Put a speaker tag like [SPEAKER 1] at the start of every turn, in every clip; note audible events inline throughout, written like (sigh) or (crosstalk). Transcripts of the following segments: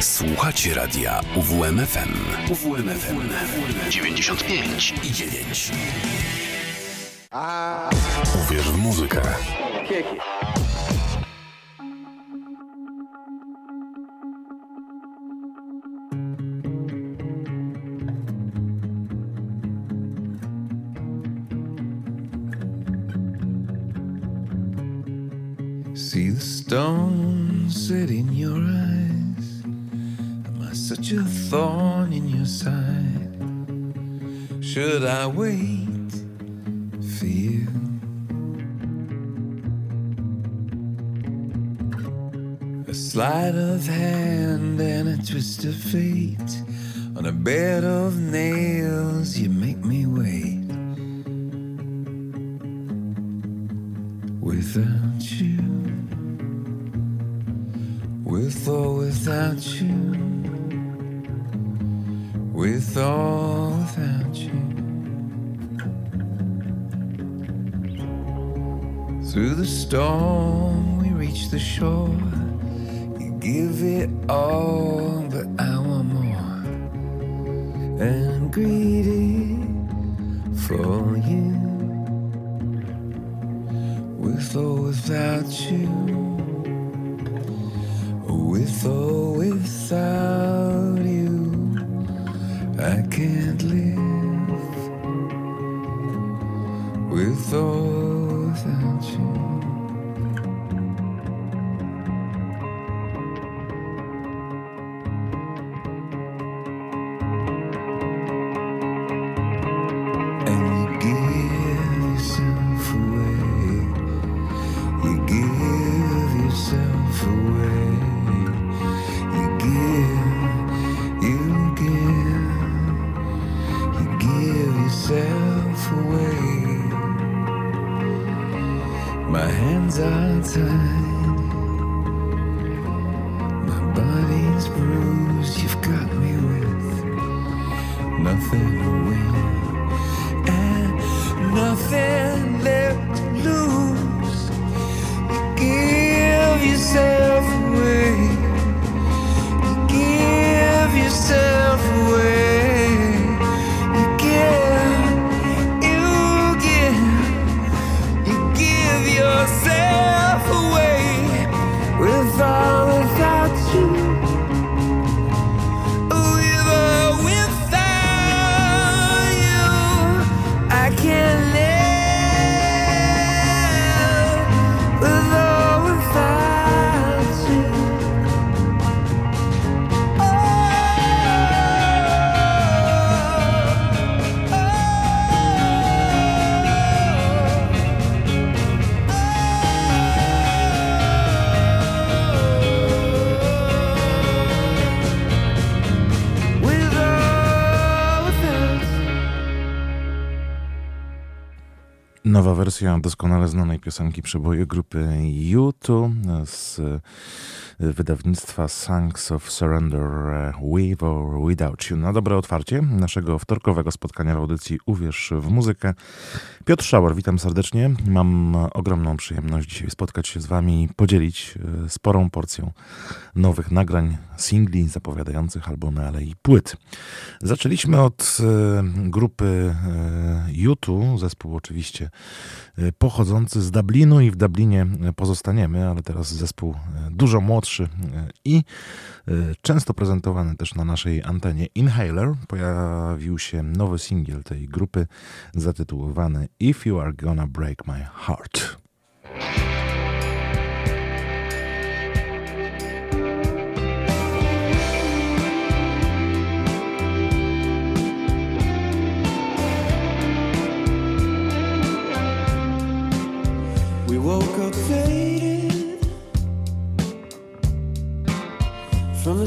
[SPEAKER 1] Słuchacie radia UWMFM. UWMFM 95 i 9. Uwierz w muzykę.
[SPEAKER 2] Thorn in your side? Should I wait for you? A sleight of hand and a twist of fate. On a bed of nails, you make me wait. Without storm, we reach the shore.
[SPEAKER 3] Wersja doskonale znanej piosenki przeboju grupy U2 z wydawnictwa Songs of Surrender e, With or Without You. Na dobre otwarcie naszego wtorkowego spotkania w audycji Uwierz w muzykę. Piotr Szauer, witam serdecznie. Mam ogromną przyjemność dzisiaj spotkać się z Wami i podzielić e, sporą porcją nowych nagrań, singli zapowiadających albumy, ale i płyt. Zaczęliśmy od e, grupy e, U2, zespół oczywiście e, pochodzący z Dublinu i w Dublinie pozostaniemy, ale teraz zespół e, dużo młodszy e, i często prezentowany też na naszej antenie Inhaler. Pojawił się nowy singiel tej grupy zatytułowany If You Are Gonna Break My Heart.
[SPEAKER 2] We woke up faded from the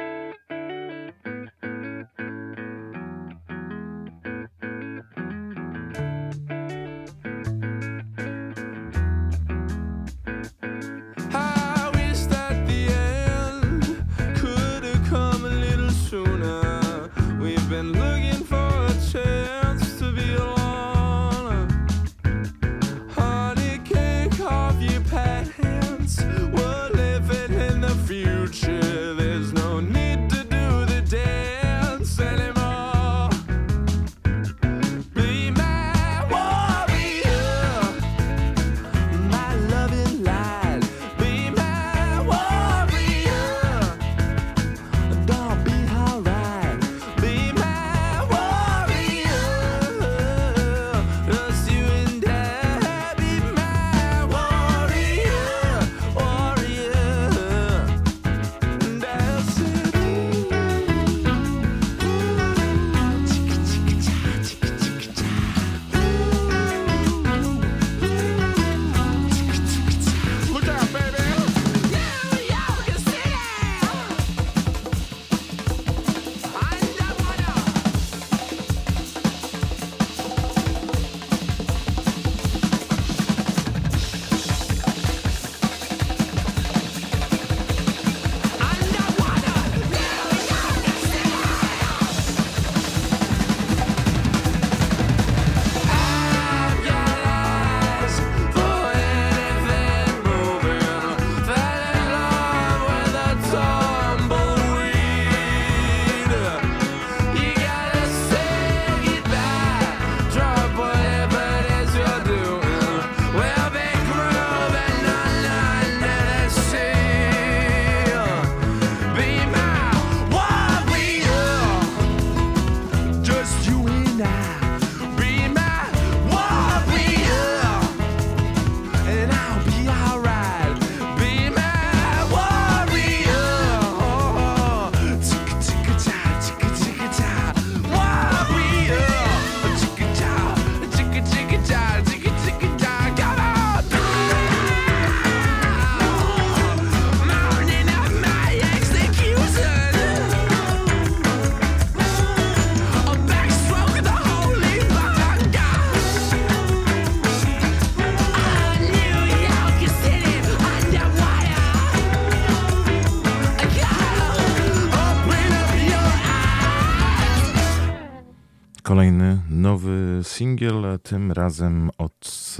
[SPEAKER 4] singiel, tym razem od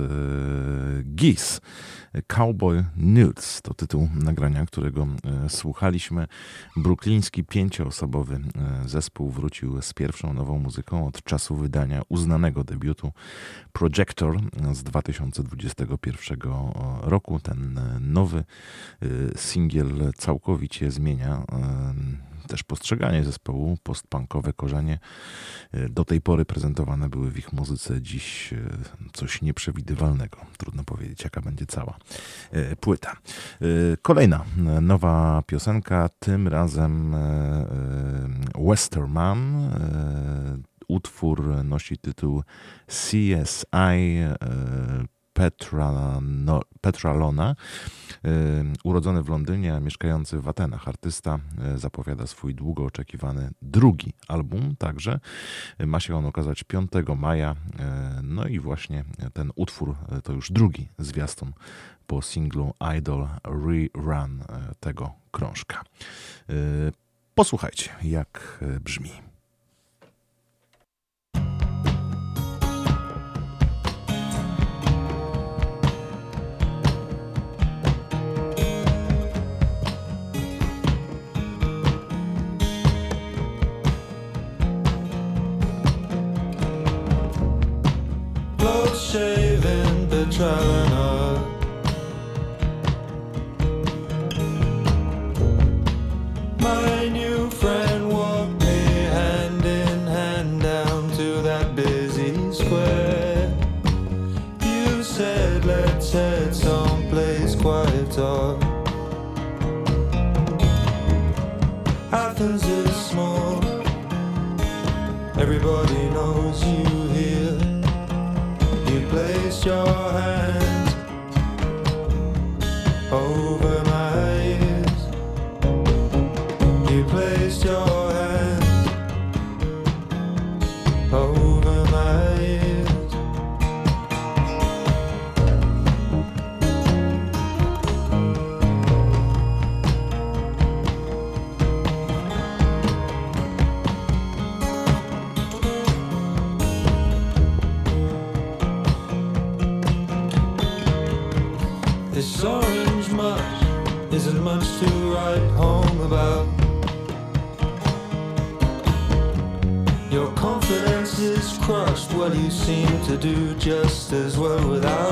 [SPEAKER 4] GIS. Cowboy Nudes to tytuł nagrania, którego e, słuchaliśmy. Brukliński pięcioosobowy e, zespół wrócił z pierwszą nową muzyką od czasu wydania uznanego debiutu Projector z 2021 roku. Ten nowy singiel całkowicie zmienia też postrzeganie zespołu, postpunkowe korzenie e, do tej pory prezentowane były w ich muzyce, dziś e, coś nieprzewidywalnego. Trudno powiedzieć, jaka będzie cała e, płyta. Kolejna nowa piosenka, tym razem Westerman. Utwór nosi tytuł CSI Petra, no, Petralona. Urodzony w Londynie, a mieszkający w Atenach, artysta e, zapowiada swój długo oczekiwany drugi album. Także ma się on okazać 5 maja. E, no i właśnie ten utwór to już drugi zwiastun po singlu Idol Rerun tego krążka. Posłuchajcie, jak brzmi. Shaving, traveling your hand. You seem to do just as well without.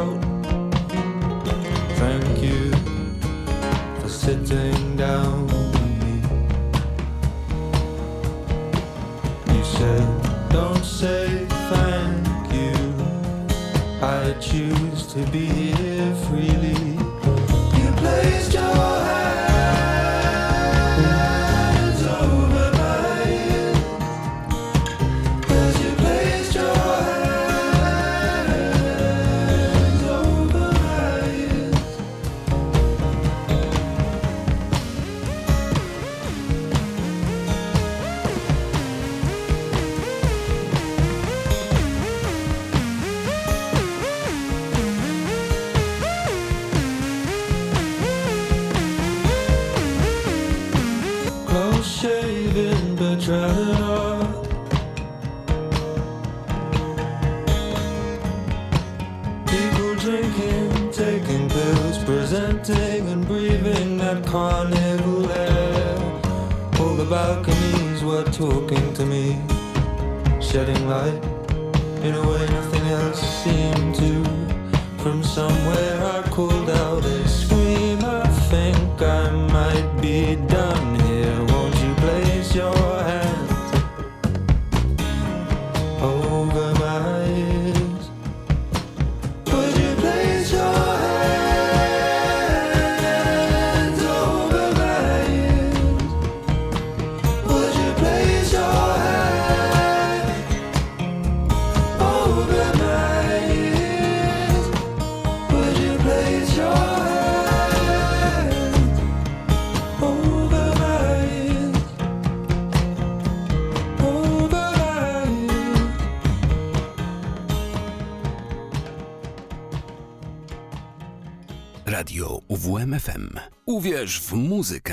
[SPEAKER 1] Uwierz w.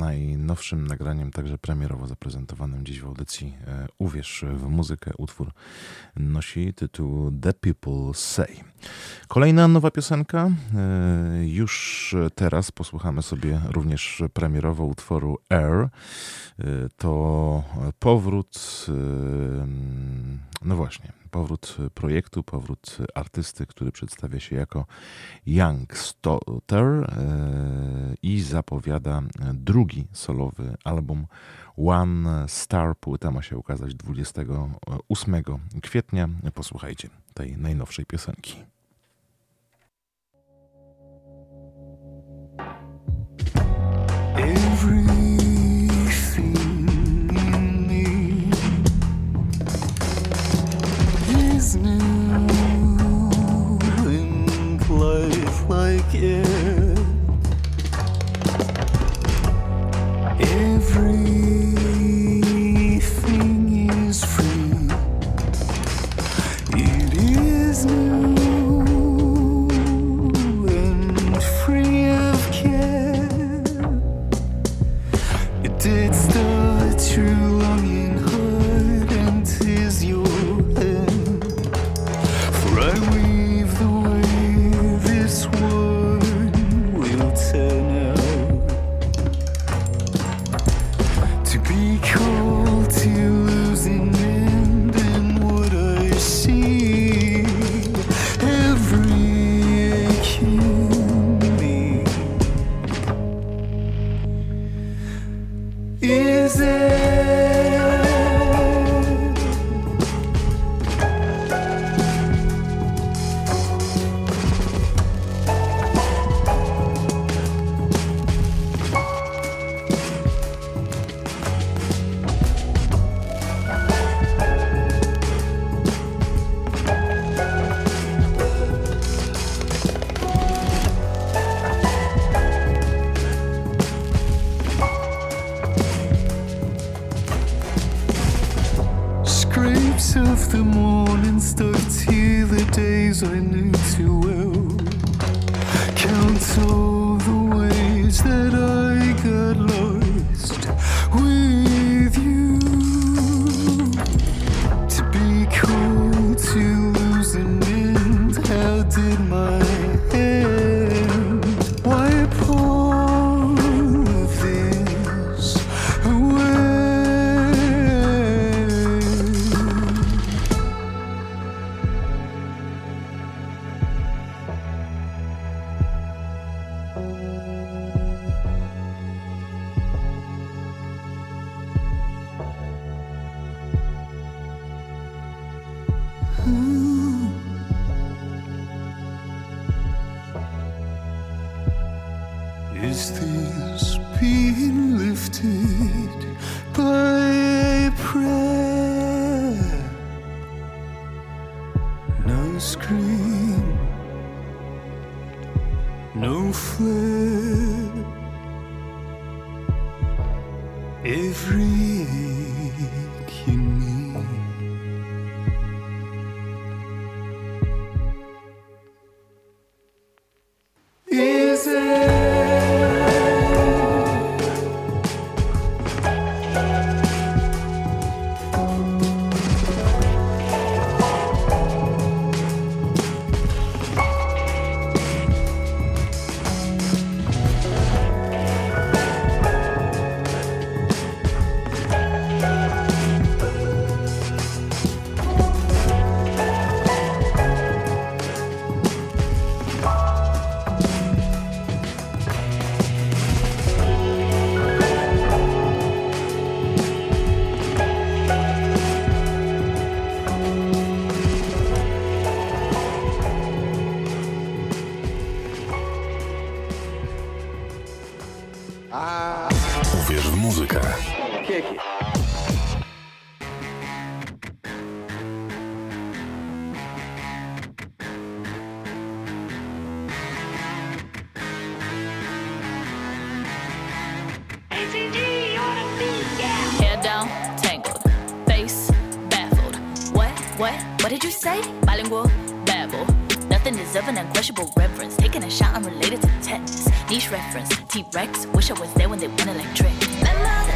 [SPEAKER 3] najnowszym nagraniem, także premierowo zaprezentowanym dziś w audycji e, Uwierz w muzykę. Utwór nosi tytuł The People Say. Kolejna nowa piosenka. E, już teraz posłuchamy sobie również premierowo utworu Air. To powrót, no właśnie, powrót e, projektu, powrót e, artysty, który przedstawia się jako Young Youngster e, i zapowiada drugi solowy album One Star. Płyta ma się ukazać 28 kwietnia. Posłuchajcie tej najnowszej piosenki.
[SPEAKER 2] Every
[SPEAKER 5] me. unquestionable reverence. Taking a shot, unrelated to tetanus. Niche reference, T Rex. Wish I was there when they went electric.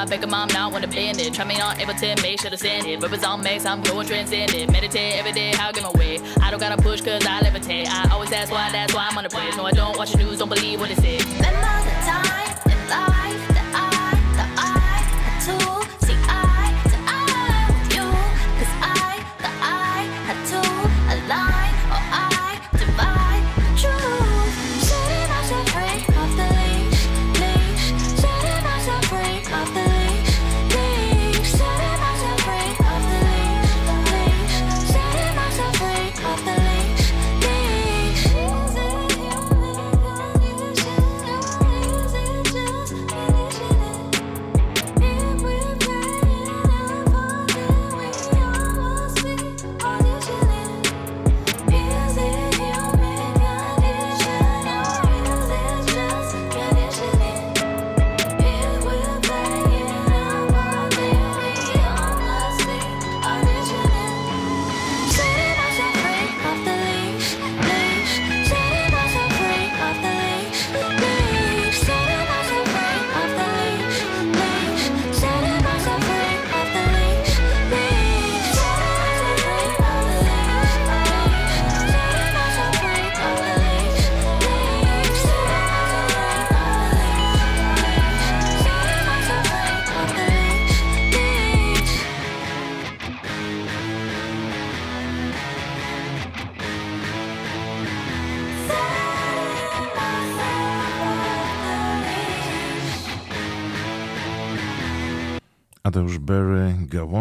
[SPEAKER 5] I beg a mom not wanna bend it. Try me on able to make sure to send it. Rippers on max, I'm going transcendent. Meditate every day, I'll get my way. I don't gotta push cause I levitate. I always ask why, that's why I'm on the place. No, I don't watch the news, don't believe what it says.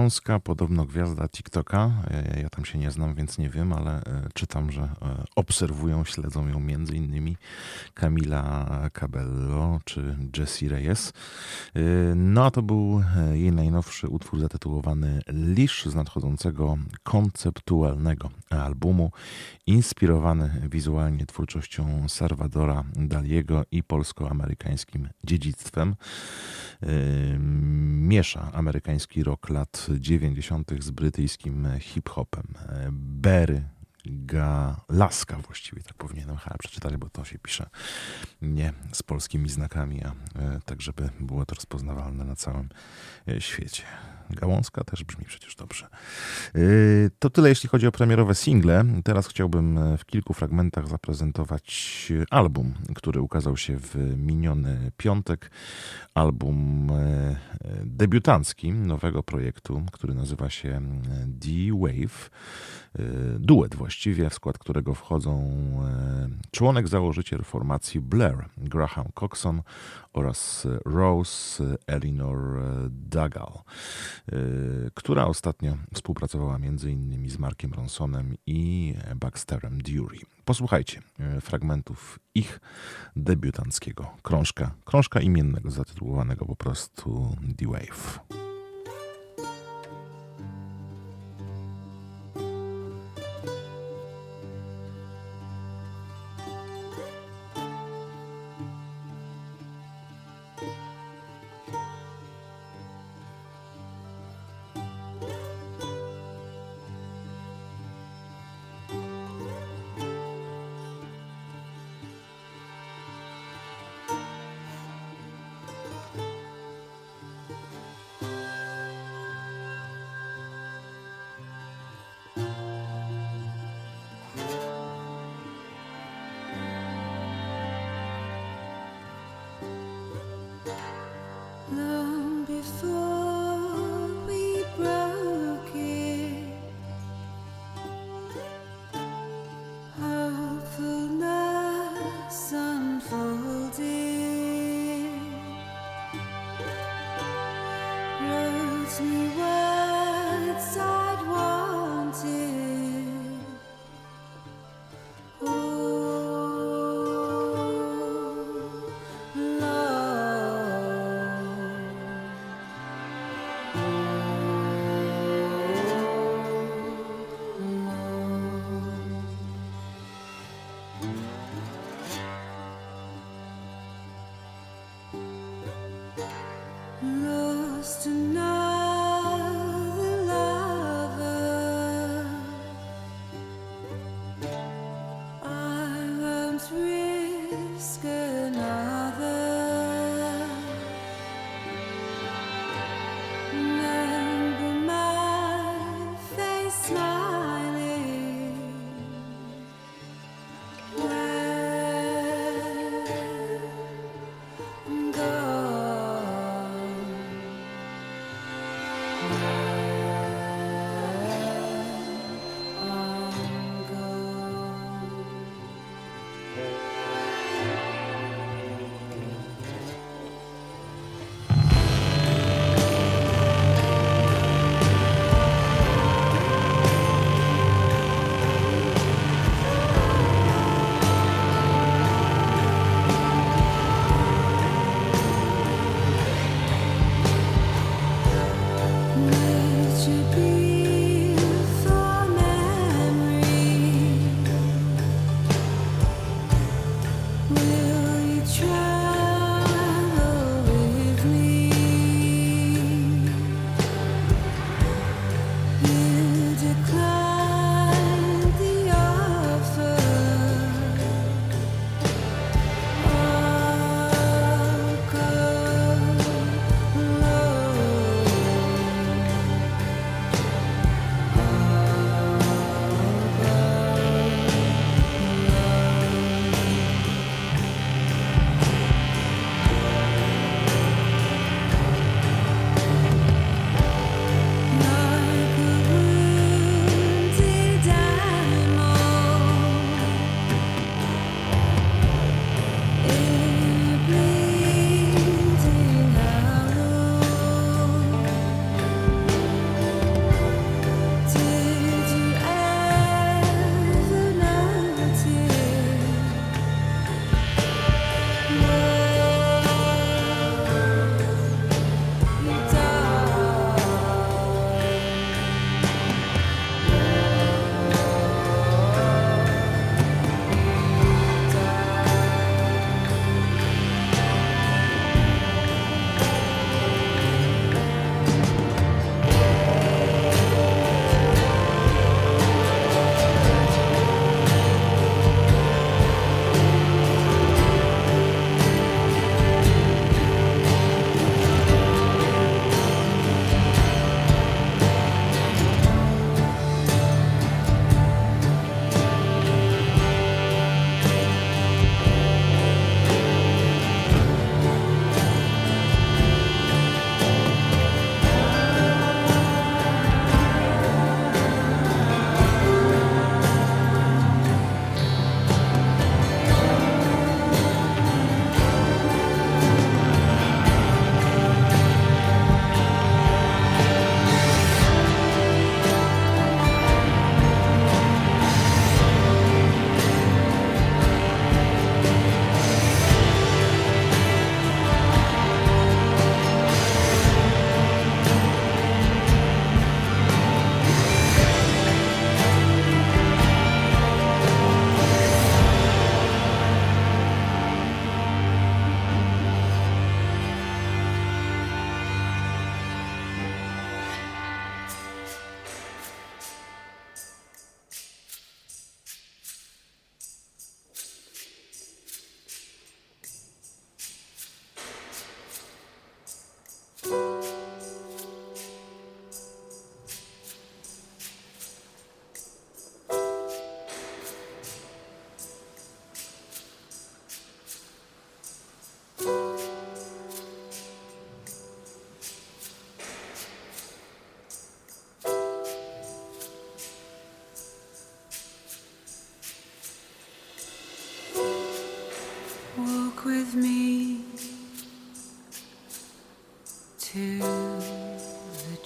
[SPEAKER 3] Gałązka, podobno gwiazda TikToka. Ja, ja, tam się nie znam, więc nie wiem, ale e, czytam, że e, obserwują, śledzą ją między innymi Camila Cabello czy Jessie Reyes. E, no a to był jej najnowszy utwór zatytułowany Lisz z nadchodzącego konceptualnego albumu, inspirowany wizualnie twórczością Salvadora Daliego i polsko-amerykańskim dziedzictwem miesza amerykański rock lat 90. z brytyjskim hip-hopem. Berry, Galaska właściwie, tak powinienem chyba przeczytać, bo to się pisze nie z polskimi znakami, a e, tak, żeby było to rozpoznawalne na całym e, świecie. Gałązka też brzmi przecież dobrze. Y, to tyle, jeśli chodzi o premierowe single. Teraz chciałbym e, w kilku fragmentach zaprezentować album, który ukazał się w miniony piątek. Album e, debiutancki nowego projektu, który nazywa się D-Wave. E, duet właściwie, w skład którego wchodzą członek założyciel formacji Blair, Graham Coxon oraz Rose Elinor Duggal. Y, która ostatnio współpracowała m.in. z Markiem Ronsonem i Baxterem Dury. Posłuchajcie y, fragmentów ich debiutanckiego krążka, krążka imiennego zatytułowanego po prostu The Wave.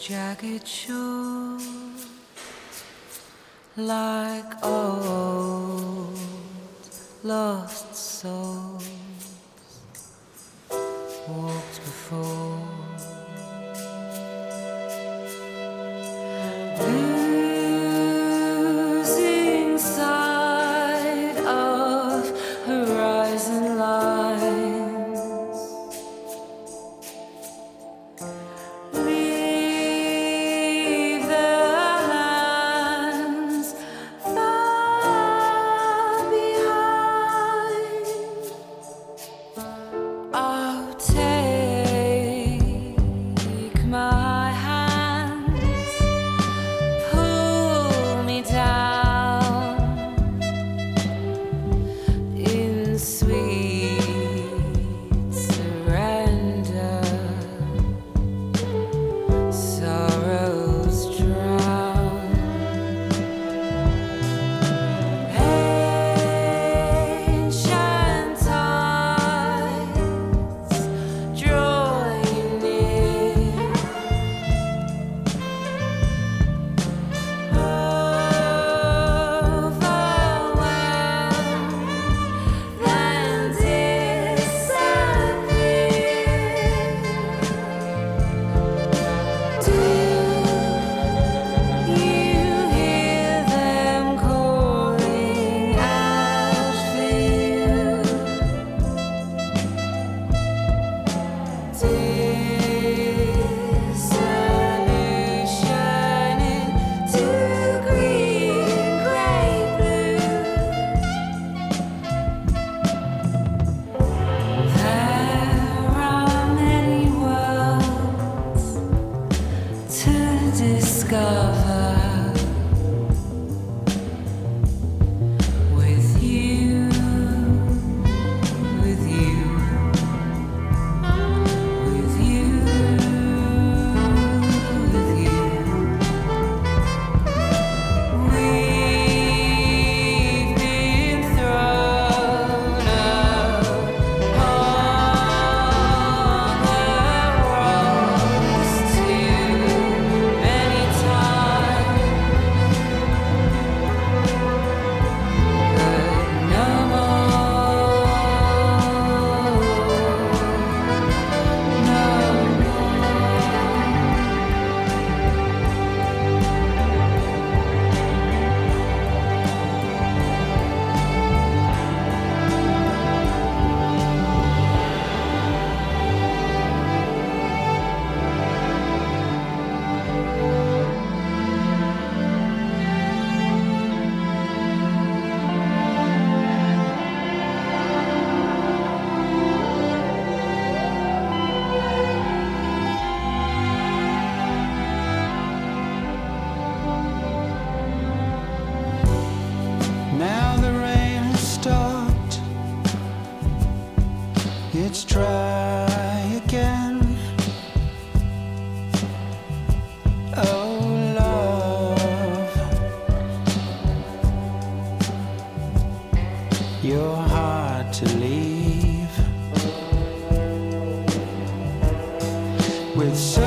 [SPEAKER 6] jagged shoes like old lost souls walked before. to
[SPEAKER 7] leave with. So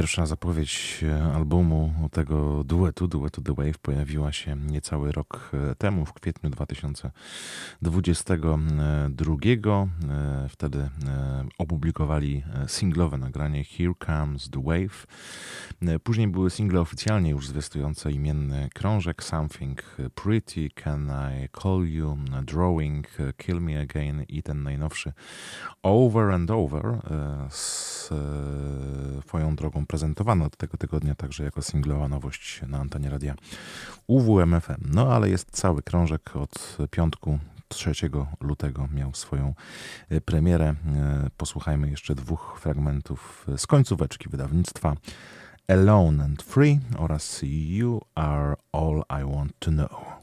[SPEAKER 3] Pierwsza zapowiedź e, albumu tego duetu, duetu The Wave, pojawiła się niecały rok e, temu, w kwietniu 2000 22. E, wtedy e, opublikowali e, singlowe nagranie Here Comes the Wave. Później były single oficjalnie już zwiastujące imienny krążek Something Pretty, Can I Call You, Drawing, Kill Me Again i ten najnowszy Over and Over z swoją drogą prezentowano od tego tygodnia także jako singlowa nowość na antenie radia UWMFM. No ale jest cały krążek od piątku 3 lutego miał swoją e, premierę. E, posłuchajmy jeszcze dwóch fragmentów z końcóweczki wydawnictwa Alone and Free oraz You Are All I Want to Know.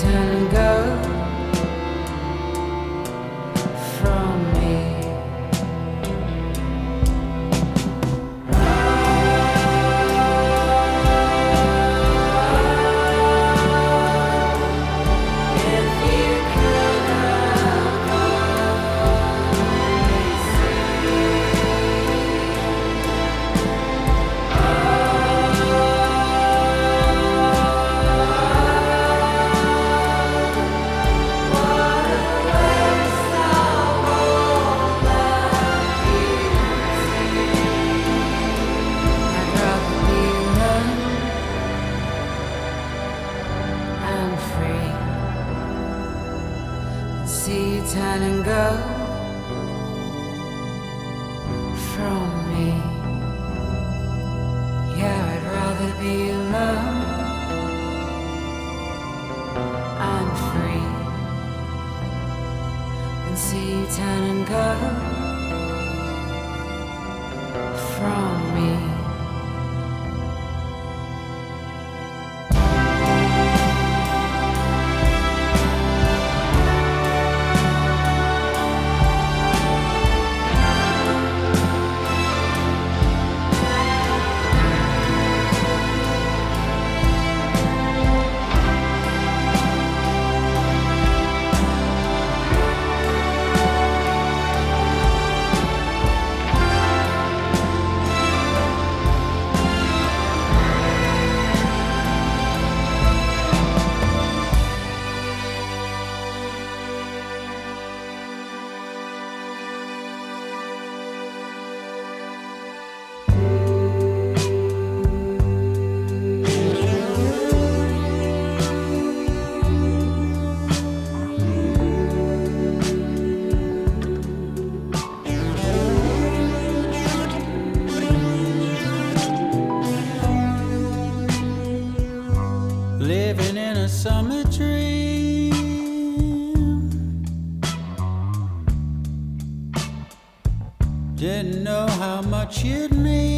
[SPEAKER 6] Turn watch it me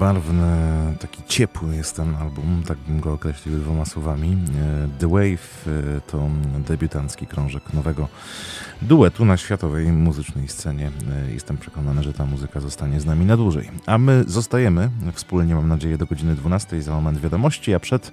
[SPEAKER 3] Wielobarwny, taki ciepły jest ten album, tak bym go określił dwoma słowami. E, The Wave e, to debiutancki krążek nowego duetu na światowej muzycznej scenie. E, Jestem przekonany, że ta muzyka zostanie z nami na dłużej. A my zostajemy wspólnie, mam nadzieję, do godziny 12 za moment wiadomości, a przed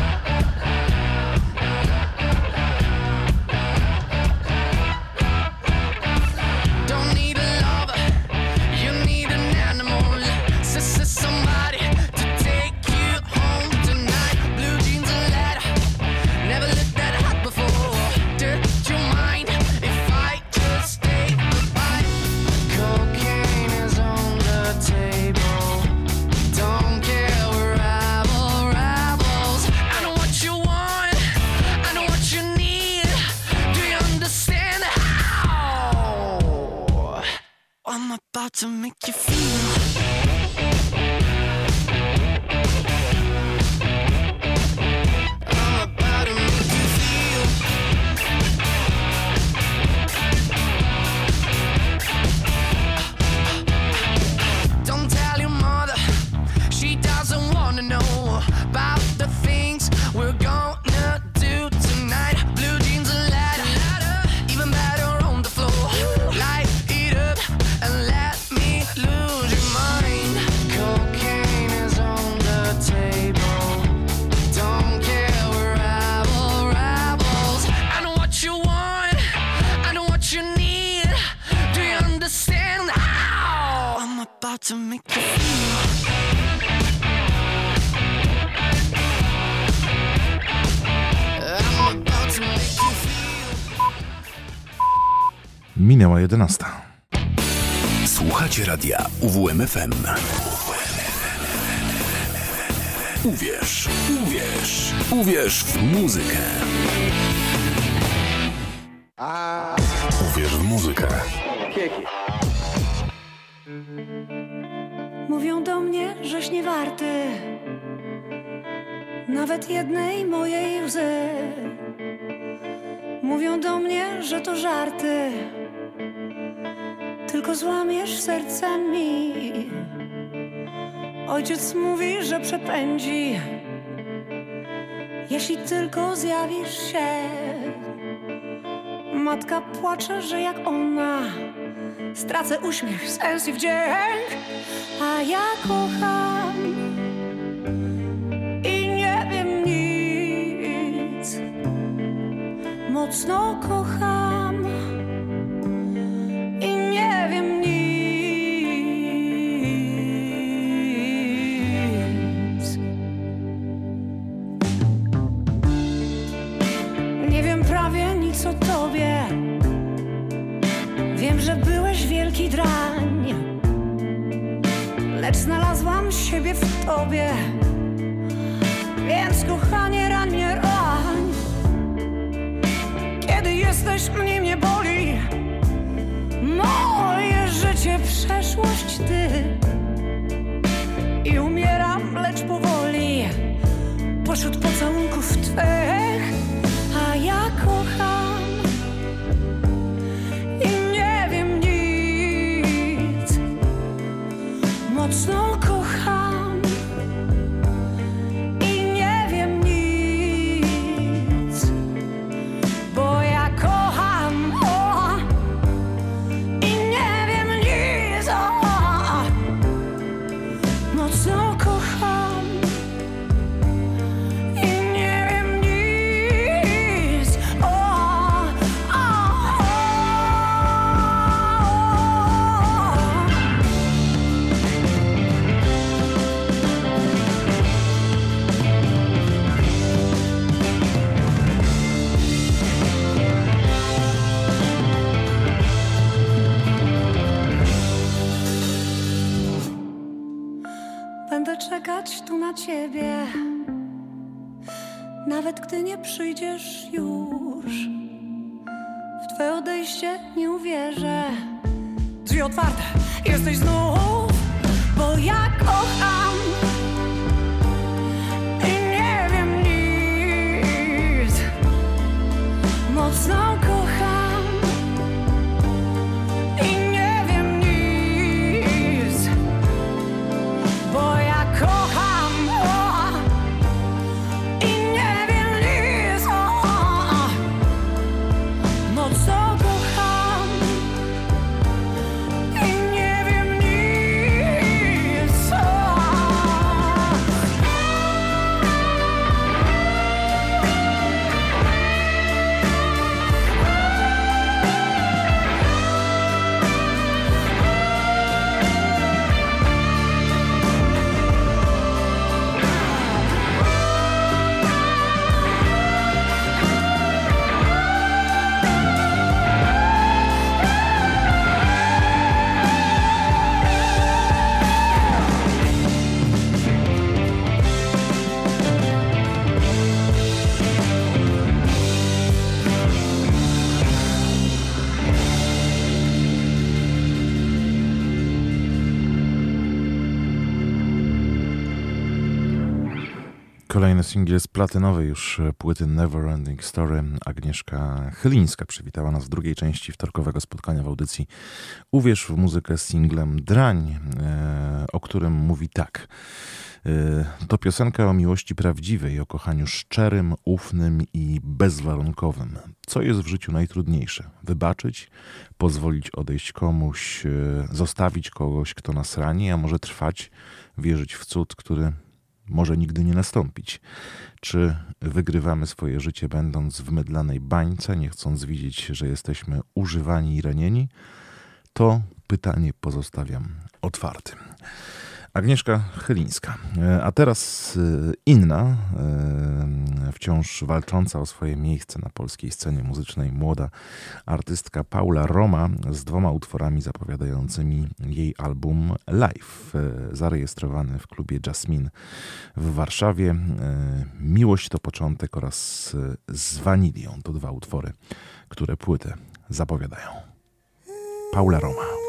[SPEAKER 8] I'm about to make you feel. I'm about to make you feel? I'm about to make you feel.
[SPEAKER 3] Minęła 11.
[SPEAKER 1] Słuchacie radia UWMFM. Uwierz, uwierz, uwierz w muzykę. Uwierz w muzykę.
[SPEAKER 6] Mówią do mnie, żeś nie warty nawet jednej mojej łzy. Mówią do mnie, że to żarty, tylko złamiesz serce mi. Ojciec mówi, że przepędzi, jeśli tylko zjawisz się. Matka płacze, że jak ona stracę uśmiech, sens i wdzięk, a ja kocham i nie wiem nic. Mocno kocham
[SPEAKER 3] Kolejny singiel z platynowej już e, płyty Neverending Story. Agnieszka Chylińska przywitała nas w drugiej części wtorkowego spotkania w audycji Uwierz w muzykę z singlem Drań, e, o którym mówi tak. E, to piosenka o miłości prawdziwej, o kochaniu szczerym, ufnym i bezwarunkowym. Co jest w życiu najtrudniejsze? Wybaczyć, pozwolić odejść komuś, zostawić kogoś, kto nas rani, a może trwać, wierzyć w cud, który może nigdy nie nastąpić. Czy wygrywamy swoje życie, będąc w mydlanej bańce, nie chcąc widzieć, że jesteśmy używani i ranieni? To pytanie pozostawiam otwartym. Agnieszka Chylińska. E, a teraz e, inna, e, wciąż walcząca o swoje miejsce na polskiej scenie muzycznej, młoda artystka Paula Roma z dwoma utworami zapowiadającymi jej album Live, zarejestrowany w klubie Jasmine w Warszawie. Miłość to początek oraz z Wanilią to dwa utwory, które płytę zapowiadają. Paula Roma.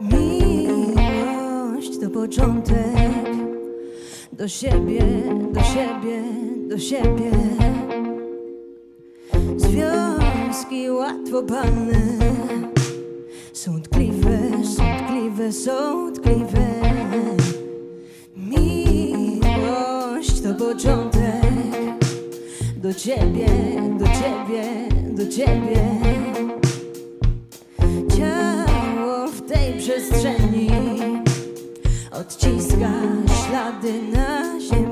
[SPEAKER 9] Miłość to początek do siebie, do siebie, do siebie. Związki łatwopalne są tkliwe, są tkliwe, są tkliwe. Miłość to początek do ciebie, do ciebie, do ciebie. Przestrzeni odciska ślady na ziemi.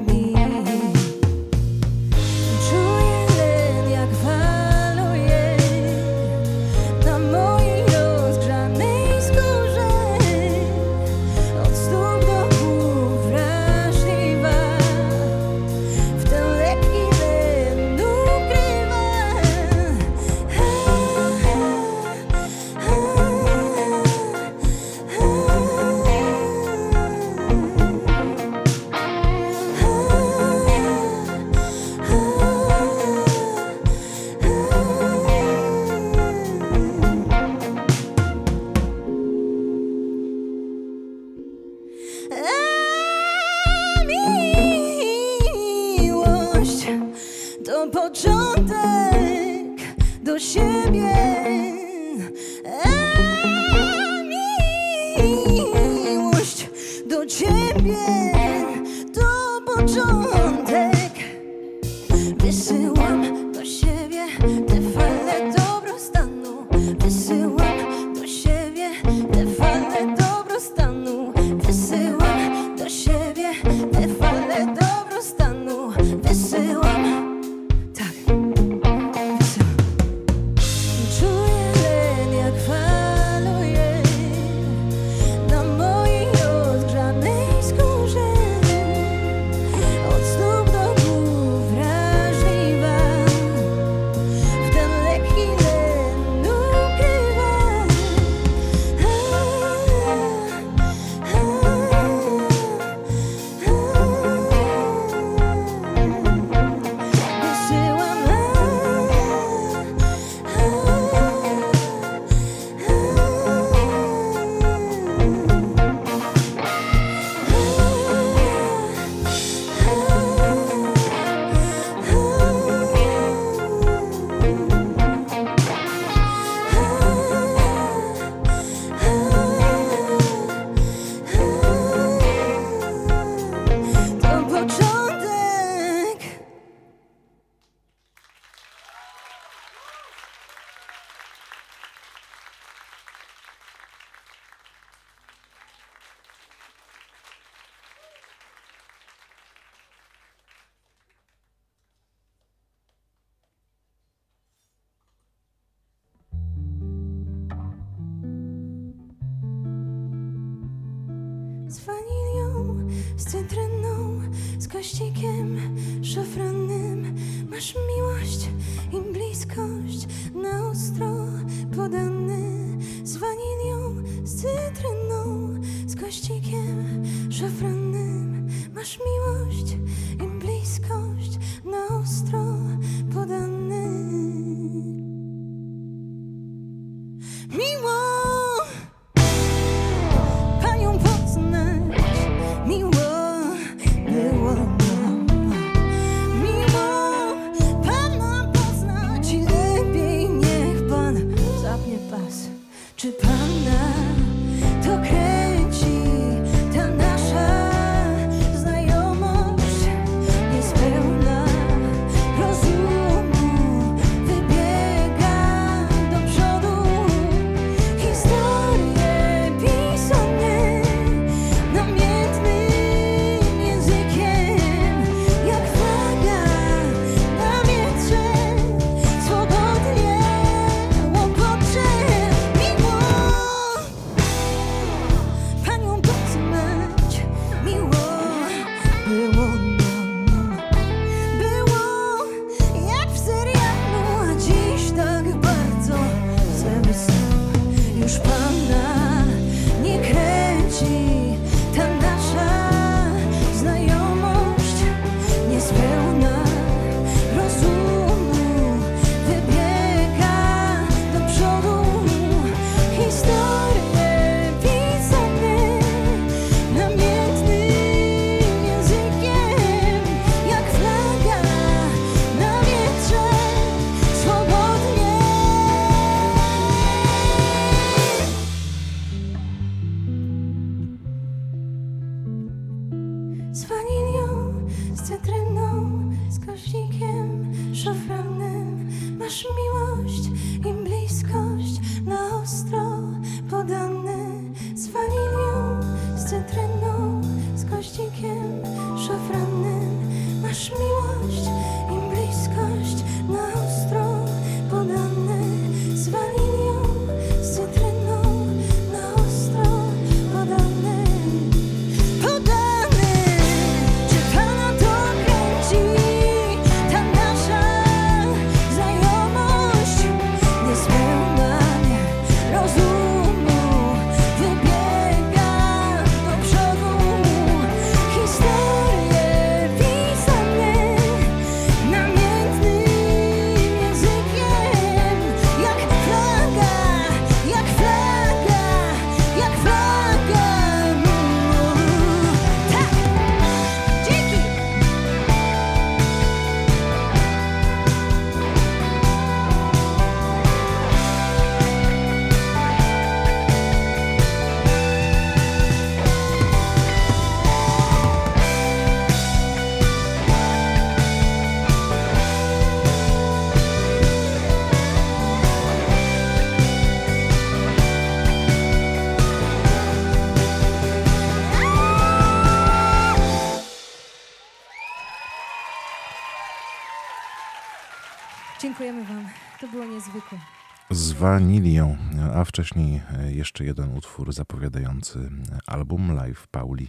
[SPEAKER 3] Z Wanilią, a wcześniej jeszcze jeden utwór zapowiadający album live Pauli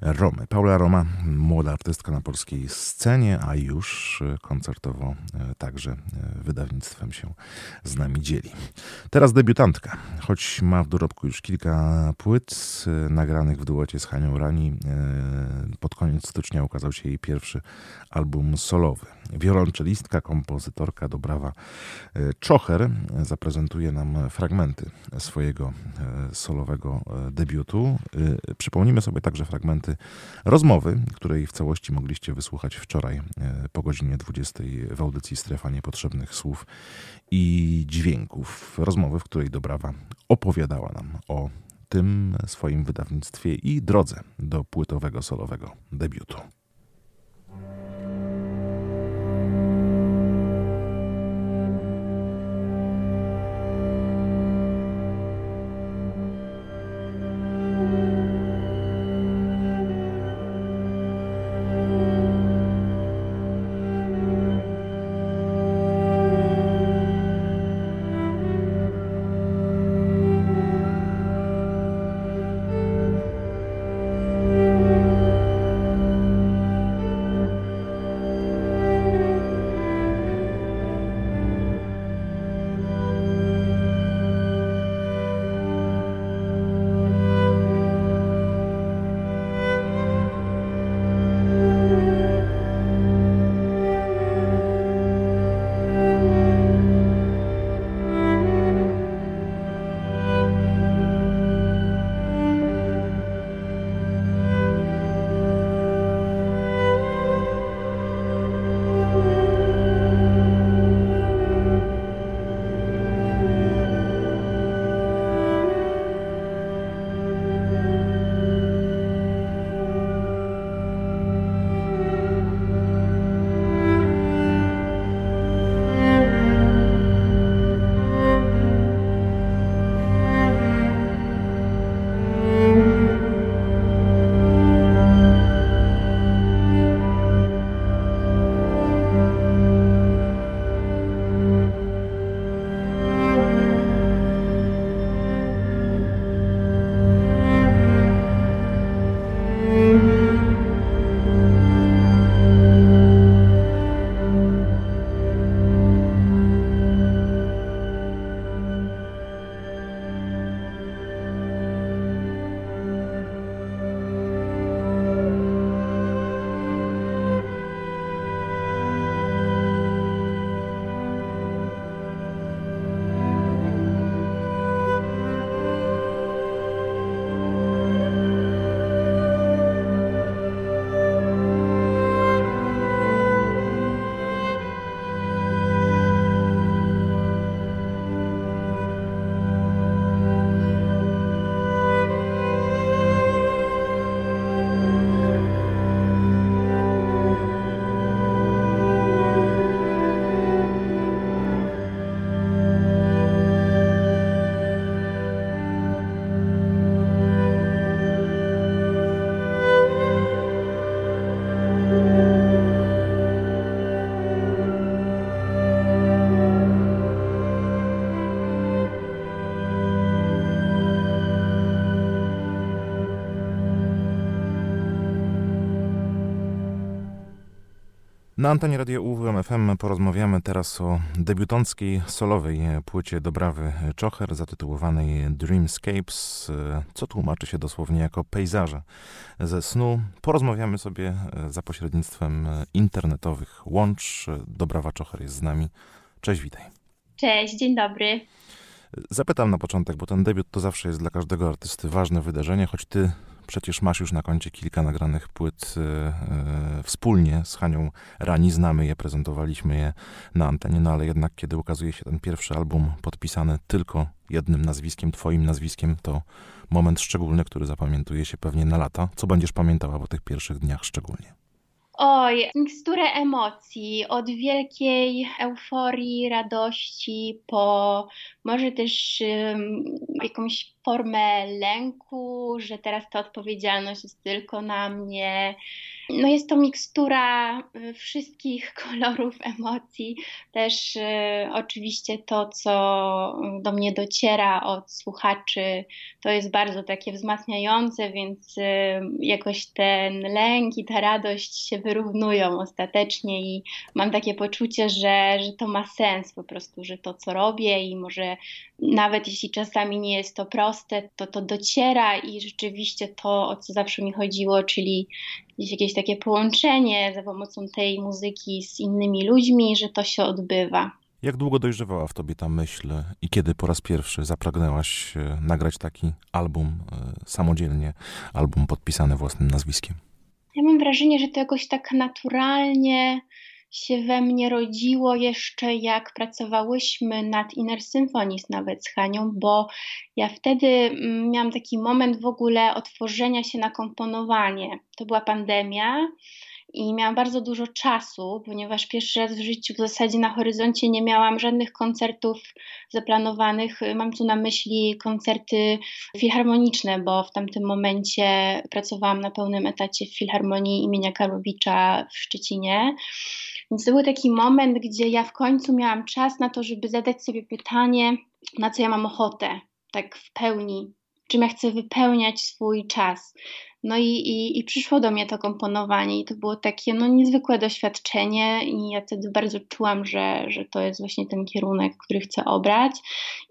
[SPEAKER 3] Romy. Paula Roma, młoda artystka na polskiej scenie, a już koncertowo także wydawnictwem się z nami dzieli. Teraz debiutantka, choć ma w dorobku już kilka płyt nagranych w duecie z Hanią Rani. Pod koniec stycznia ukazał się jej pierwszy album solowy. Wiolonczelistka, kompozytorka Dobrawa Czocher zaprezentuje nam fragmenty swojego solowego debiutu. Przypomnimy sobie także fragmenty rozmowy, której w całości mogliście wysłuchać wczoraj po godzinie 20 w audycji Strefa Niepotrzebnych Słów i Dźwięków. Rozmowy, w której Dobrawa opowiadała nam o tym swoim wydawnictwie i drodze do płytowego solowego debiutu. Na antenie Radio UWMFM porozmawiamy teraz o debiutanckiej solowej płycie Dobrawy Czocher zatytułowanej Dreamscapes, co tłumaczy się dosłownie jako pejzaże ze snu. Porozmawiamy sobie za pośrednictwem internetowych łącz. Dobrawa Czocher jest z nami. Cześć, witaj.
[SPEAKER 10] Cześć, dzień dobry.
[SPEAKER 3] Zapytam na początek, bo ten debiut to zawsze jest dla każdego artysty ważne wydarzenie, choć ty Przecież masz już na koncie kilka nagranych płyt e, e, wspólnie z Hanią Rani. Znamy je, prezentowaliśmy je na antenie, no ale jednak kiedy ukazuje się ten pierwszy album podpisany tylko jednym nazwiskiem, twoim nazwiskiem, to moment szczególny, który zapamiętuje się pewnie na lata. Co będziesz pamiętała po tych pierwszych dniach szczególnie?
[SPEAKER 10] Oj, miksturę emocji, od wielkiej euforii, radości, po może też um, jakąś formę lęku, że teraz ta odpowiedzialność jest tylko na mnie. No jest to mikstura y, wszystkich (laughs) kolorów emocji. Też y, oczywiście to, co do mnie dociera od słuchaczy, to jest bardzo takie wzmacniające, więc y, jakoś ten lęk i ta radość się wyrównują ostatecznie i mam takie poczucie, że, że to ma sens po prostu, że to, co robię i może nawet jeśli czasami nie jest to proste, to to dociera i rzeczywiście to, o co zawsze mi chodziło, czyli gdzieś jakieś takie połączenie za pomocą tej muzyki z innymi ludźmi, że to się odbywa.
[SPEAKER 3] Jak długo dojrzewała w tobie ta myśl i kiedy po raz pierwszy zapragnęłaś e, nagrać taki album e, samodzielnie, album podpisany własnym nazwiskiem?
[SPEAKER 10] Ja mam wrażenie, że to jakoś tak naturalnie się we mnie rodziło jeszcze jak pracowałyśmy nad Inner Symphonies nawet z Hanią, bo ja wtedy mm, miałam taki moment w ogóle otworzenia się na komponowanie. To była pandemia i miałam bardzo dużo czasu, ponieważ pierwszy raz w życiu w zasadzie na horyzoncie nie miałam żadnych koncertów zaplanowanych. Mam tu na myśli koncerty filharmoniczne, bo w tamtym momencie pracowałam na pełnym etacie w Filharmonii imienia Karowicza w Szczecinie. Więc to był taki moment, gdzie ja w końcu miałam czas na to, żeby zadać sobie pytanie, na co ja mam ochotę, tak w pełni, czym ja chcę wypełniać swój czas. No i, i, i, przyszło do mnie to komponowanie i to było takie no, niezwykłe doświadczenie i ja wtedy bardzo czułam, że, że to jest właśnie ten kierunek, który chcę obrać.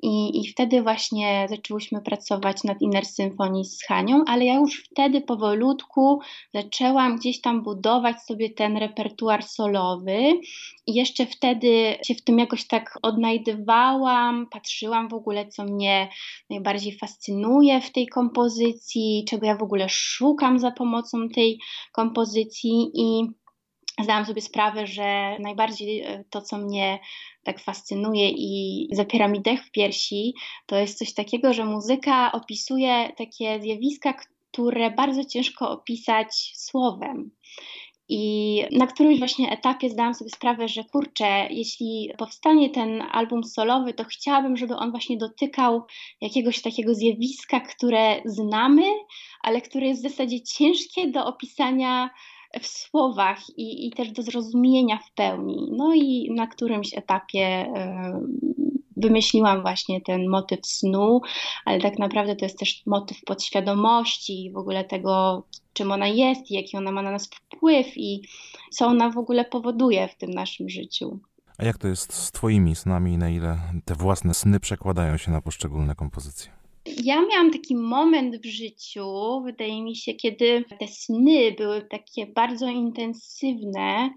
[SPEAKER 10] I, i wtedy właśnie zaczęłyśmy pracować nad Inner Symphony z Hanią, ale ja już wtedy powolutku zaczęłam gdzieś tam budować sobie ten repertuar solowy. I jeszcze wtedy się w tym jakoś tak odnajdywałam, patrzyłam w ogóle, co mnie najbardziej fascynuje w tej kompozycji, czego ja w ogóle szukam za pomocą tej kompozycji i zdałam sobie sprawę, że najbardziej e, to, co mnie tak fascynuje i zapiera mi dech w piersi, to jest coś takiego, że muzyka opisuje takie zjawiska, które bardzo ciężko opisać słowem. I na którymś właśnie etapie zdałam sobie sprawę, że kurczę, jeśli powstanie ten album solowy, to chciałabym, żeby on właśnie dotykał jakiegoś takiego zjawiska, które znamy, ale które jest w zasadzie ciężkie do opisania w słowach i, i też do zrozumienia w pełni. No i na którymś etapie wymyśliłam właśnie ten motyw snu, ale tak naprawdę to jest też motyw podświadomości i w ogóle tego, czym ona jest, jaki ona ma na nas wpływ i co ona w ogóle powoduje w tym naszym życiu.
[SPEAKER 3] A jak to jest z Twoimi snami i na ile te własne sny przekładają się na poszczególne kompozycje?
[SPEAKER 10] Ja miałam taki moment w życiu, wydaje mi się, kiedy te sny były takie bardzo intensywne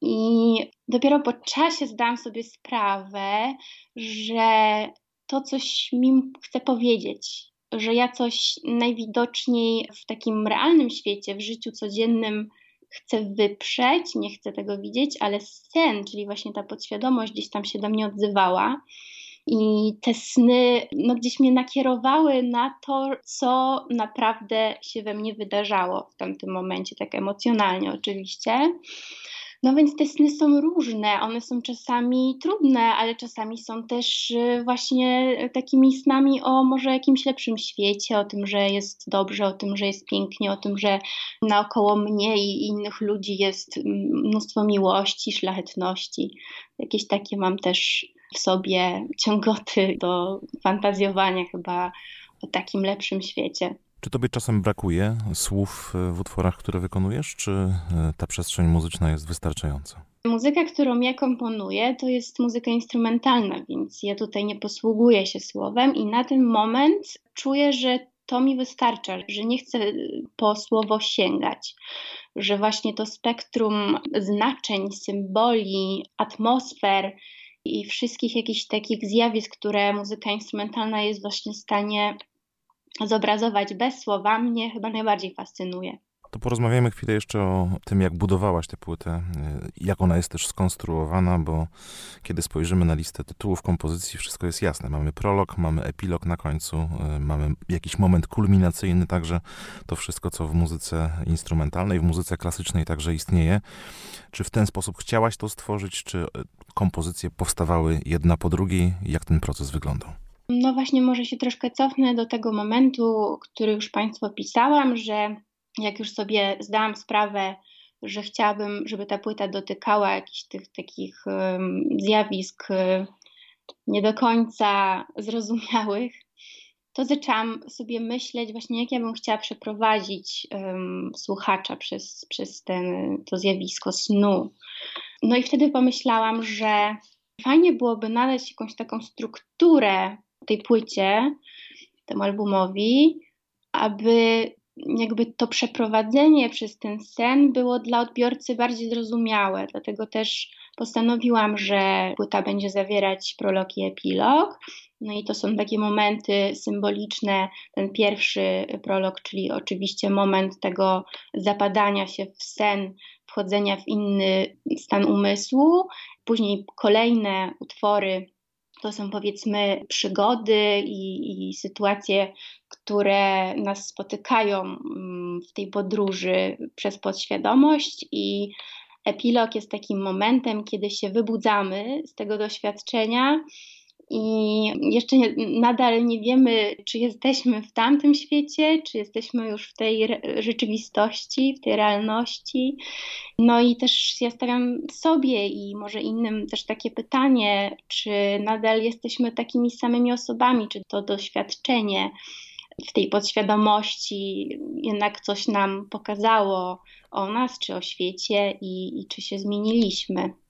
[SPEAKER 10] i dopiero po czasie zdałam sobie sprawę, że to coś mi chce powiedzieć, że ja coś najwidoczniej w takim realnym świecie, w życiu codziennym chcę wyprzeć, nie chcę tego widzieć, ale sen, czyli właśnie ta podświadomość gdzieś tam się do mnie odzywała. I te sny no, gdzieś mnie nakierowały na to, co naprawdę się we mnie wydarzało w tamtym momencie, tak emocjonalnie oczywiście. No więc te sny są różne, one są czasami trudne, ale czasami są też y, właśnie takimi snami o może jakimś lepszym świecie, o tym, że jest dobrze, o tym, że jest pięknie, o tym, że naokoło mnie i innych ludzi jest mnóstwo miłości, szlachetności. Jakieś takie mam też w sobie ciągoty do fantazjowania chyba o takim lepszym świecie.
[SPEAKER 3] Czy tobie czasem brakuje słów w utworach, które wykonujesz, czy ta przestrzeń muzyczna jest wystarczająca?
[SPEAKER 10] Muzyka, którą ja komponuję, to jest muzyka instrumentalna, więc ja tutaj nie posługuję się słowem i na ten moment czuję, że to mi wystarcza, że nie chcę po słowo sięgać, że właśnie to spektrum znaczeń, symboli, atmosfer i wszystkich jakichś takich zjawisk, które muzyka instrumentalna jest właśnie w stanie zobrazować bez słowa, mnie chyba najbardziej fascynuje.
[SPEAKER 3] To porozmawiajmy chwilę jeszcze o tym, jak budowałaś tę płytę, y, jak ona jest też skonstruowana, bo kiedy spojrzymy na listę tytułów kompozycji, wszystko jest jasne. Mamy prolog, mamy epilog na końcu, y, mamy jakiś moment kulminacyjny, także to wszystko, co w muzyce instrumentalnej, w muzyce klasycznej także istnieje. Czy w ten sposób chciałaś to stworzyć, czy y, kompozycje powstawały jedna po drugiej? Jak ten proces wyglądał?
[SPEAKER 10] No właśnie, może się troszkę cofnę do tego momentu, który już Państwu opisałam, że jak już sobie zdałam sprawę, że chciałabym, żeby ta płyta dotykała jakichś tych takich um, zjawisk um, nie do końca (laughs) zrozumiałych, to zaczęłam sobie myśleć właśnie, jak ja bym chciała przeprowadzić um, słuchacza przez, przez ten, to zjawisko snu. No i wtedy pomyślałam, że fajnie byłoby nadać jakąś taką strukturę tej płycie, temu albumowi, aby jakby to przeprowadzenie przez ten sen było dla odbiorcy bardziej zrozumiałe. Dlatego też postanowiłam, że płyta będzie zawierać prolog i epilog. No i to są takie momenty symboliczne. Ten pierwszy prolog, czyli oczywiście moment tego zapadania się w sen, wchodzenia w inny stan umysłu. Później kolejne utwory to są powiedzmy przygody i, i sytuacje, które nas spotykają mm, w tej podróży przez podświadomość i epilog jest takim momentem, kiedy się wybudzamy z tego doświadczenia i jeszcze nie, nadal nie wiemy, czy jesteśmy w tamtym świecie, czy jesteśmy już w tej rzeczywistości, w tej realności. No i też ja stawiam sobie i może innym też takie pytanie, czy nadal jesteśmy takimi samymi osobami, czy to doświadczenie w tej podświadomości jednak coś nam pokazało o nas, czy o świecie i, i czy się zmieniliśmy.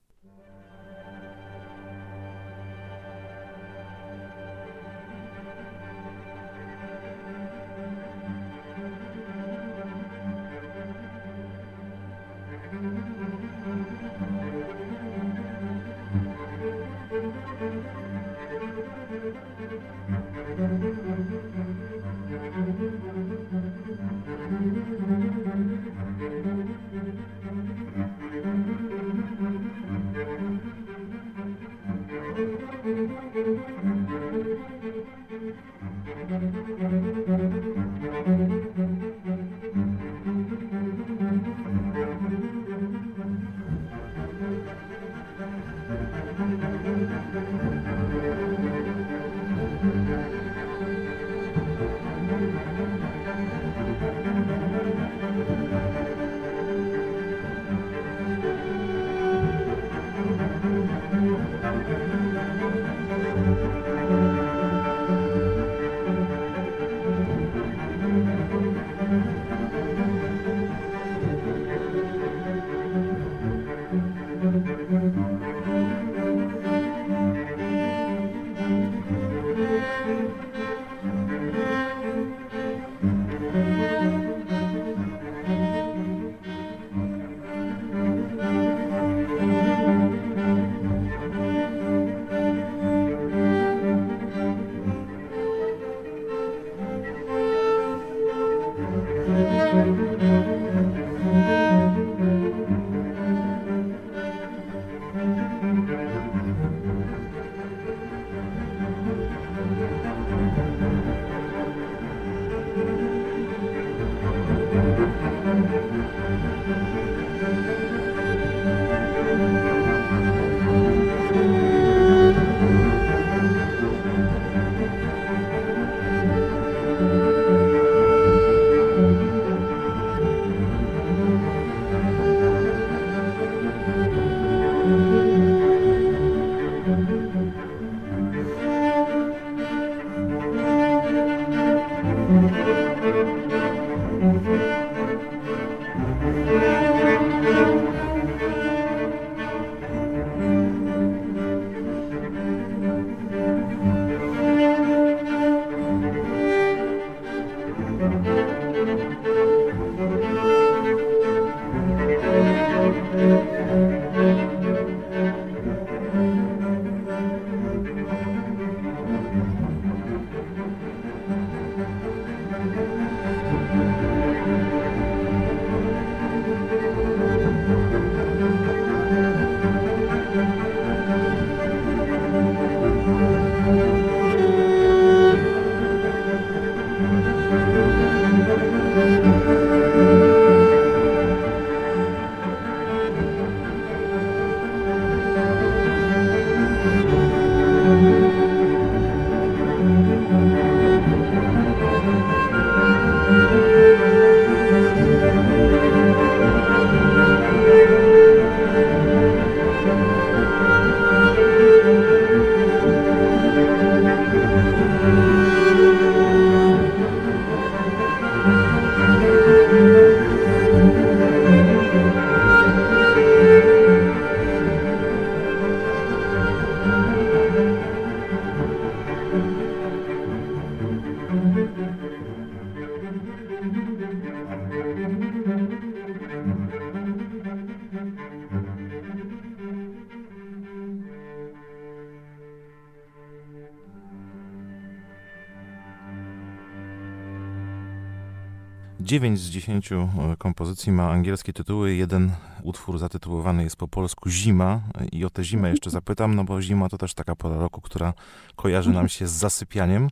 [SPEAKER 3] 9 z 10 e, kompozycji ma angielskie tytuły. Jeden utwór zatytułowany jest po polsku Zima. I o tę zimę jeszcze zapytam, no bo zima to też taka pora roku, która kojarzy nam się z zasypianiem.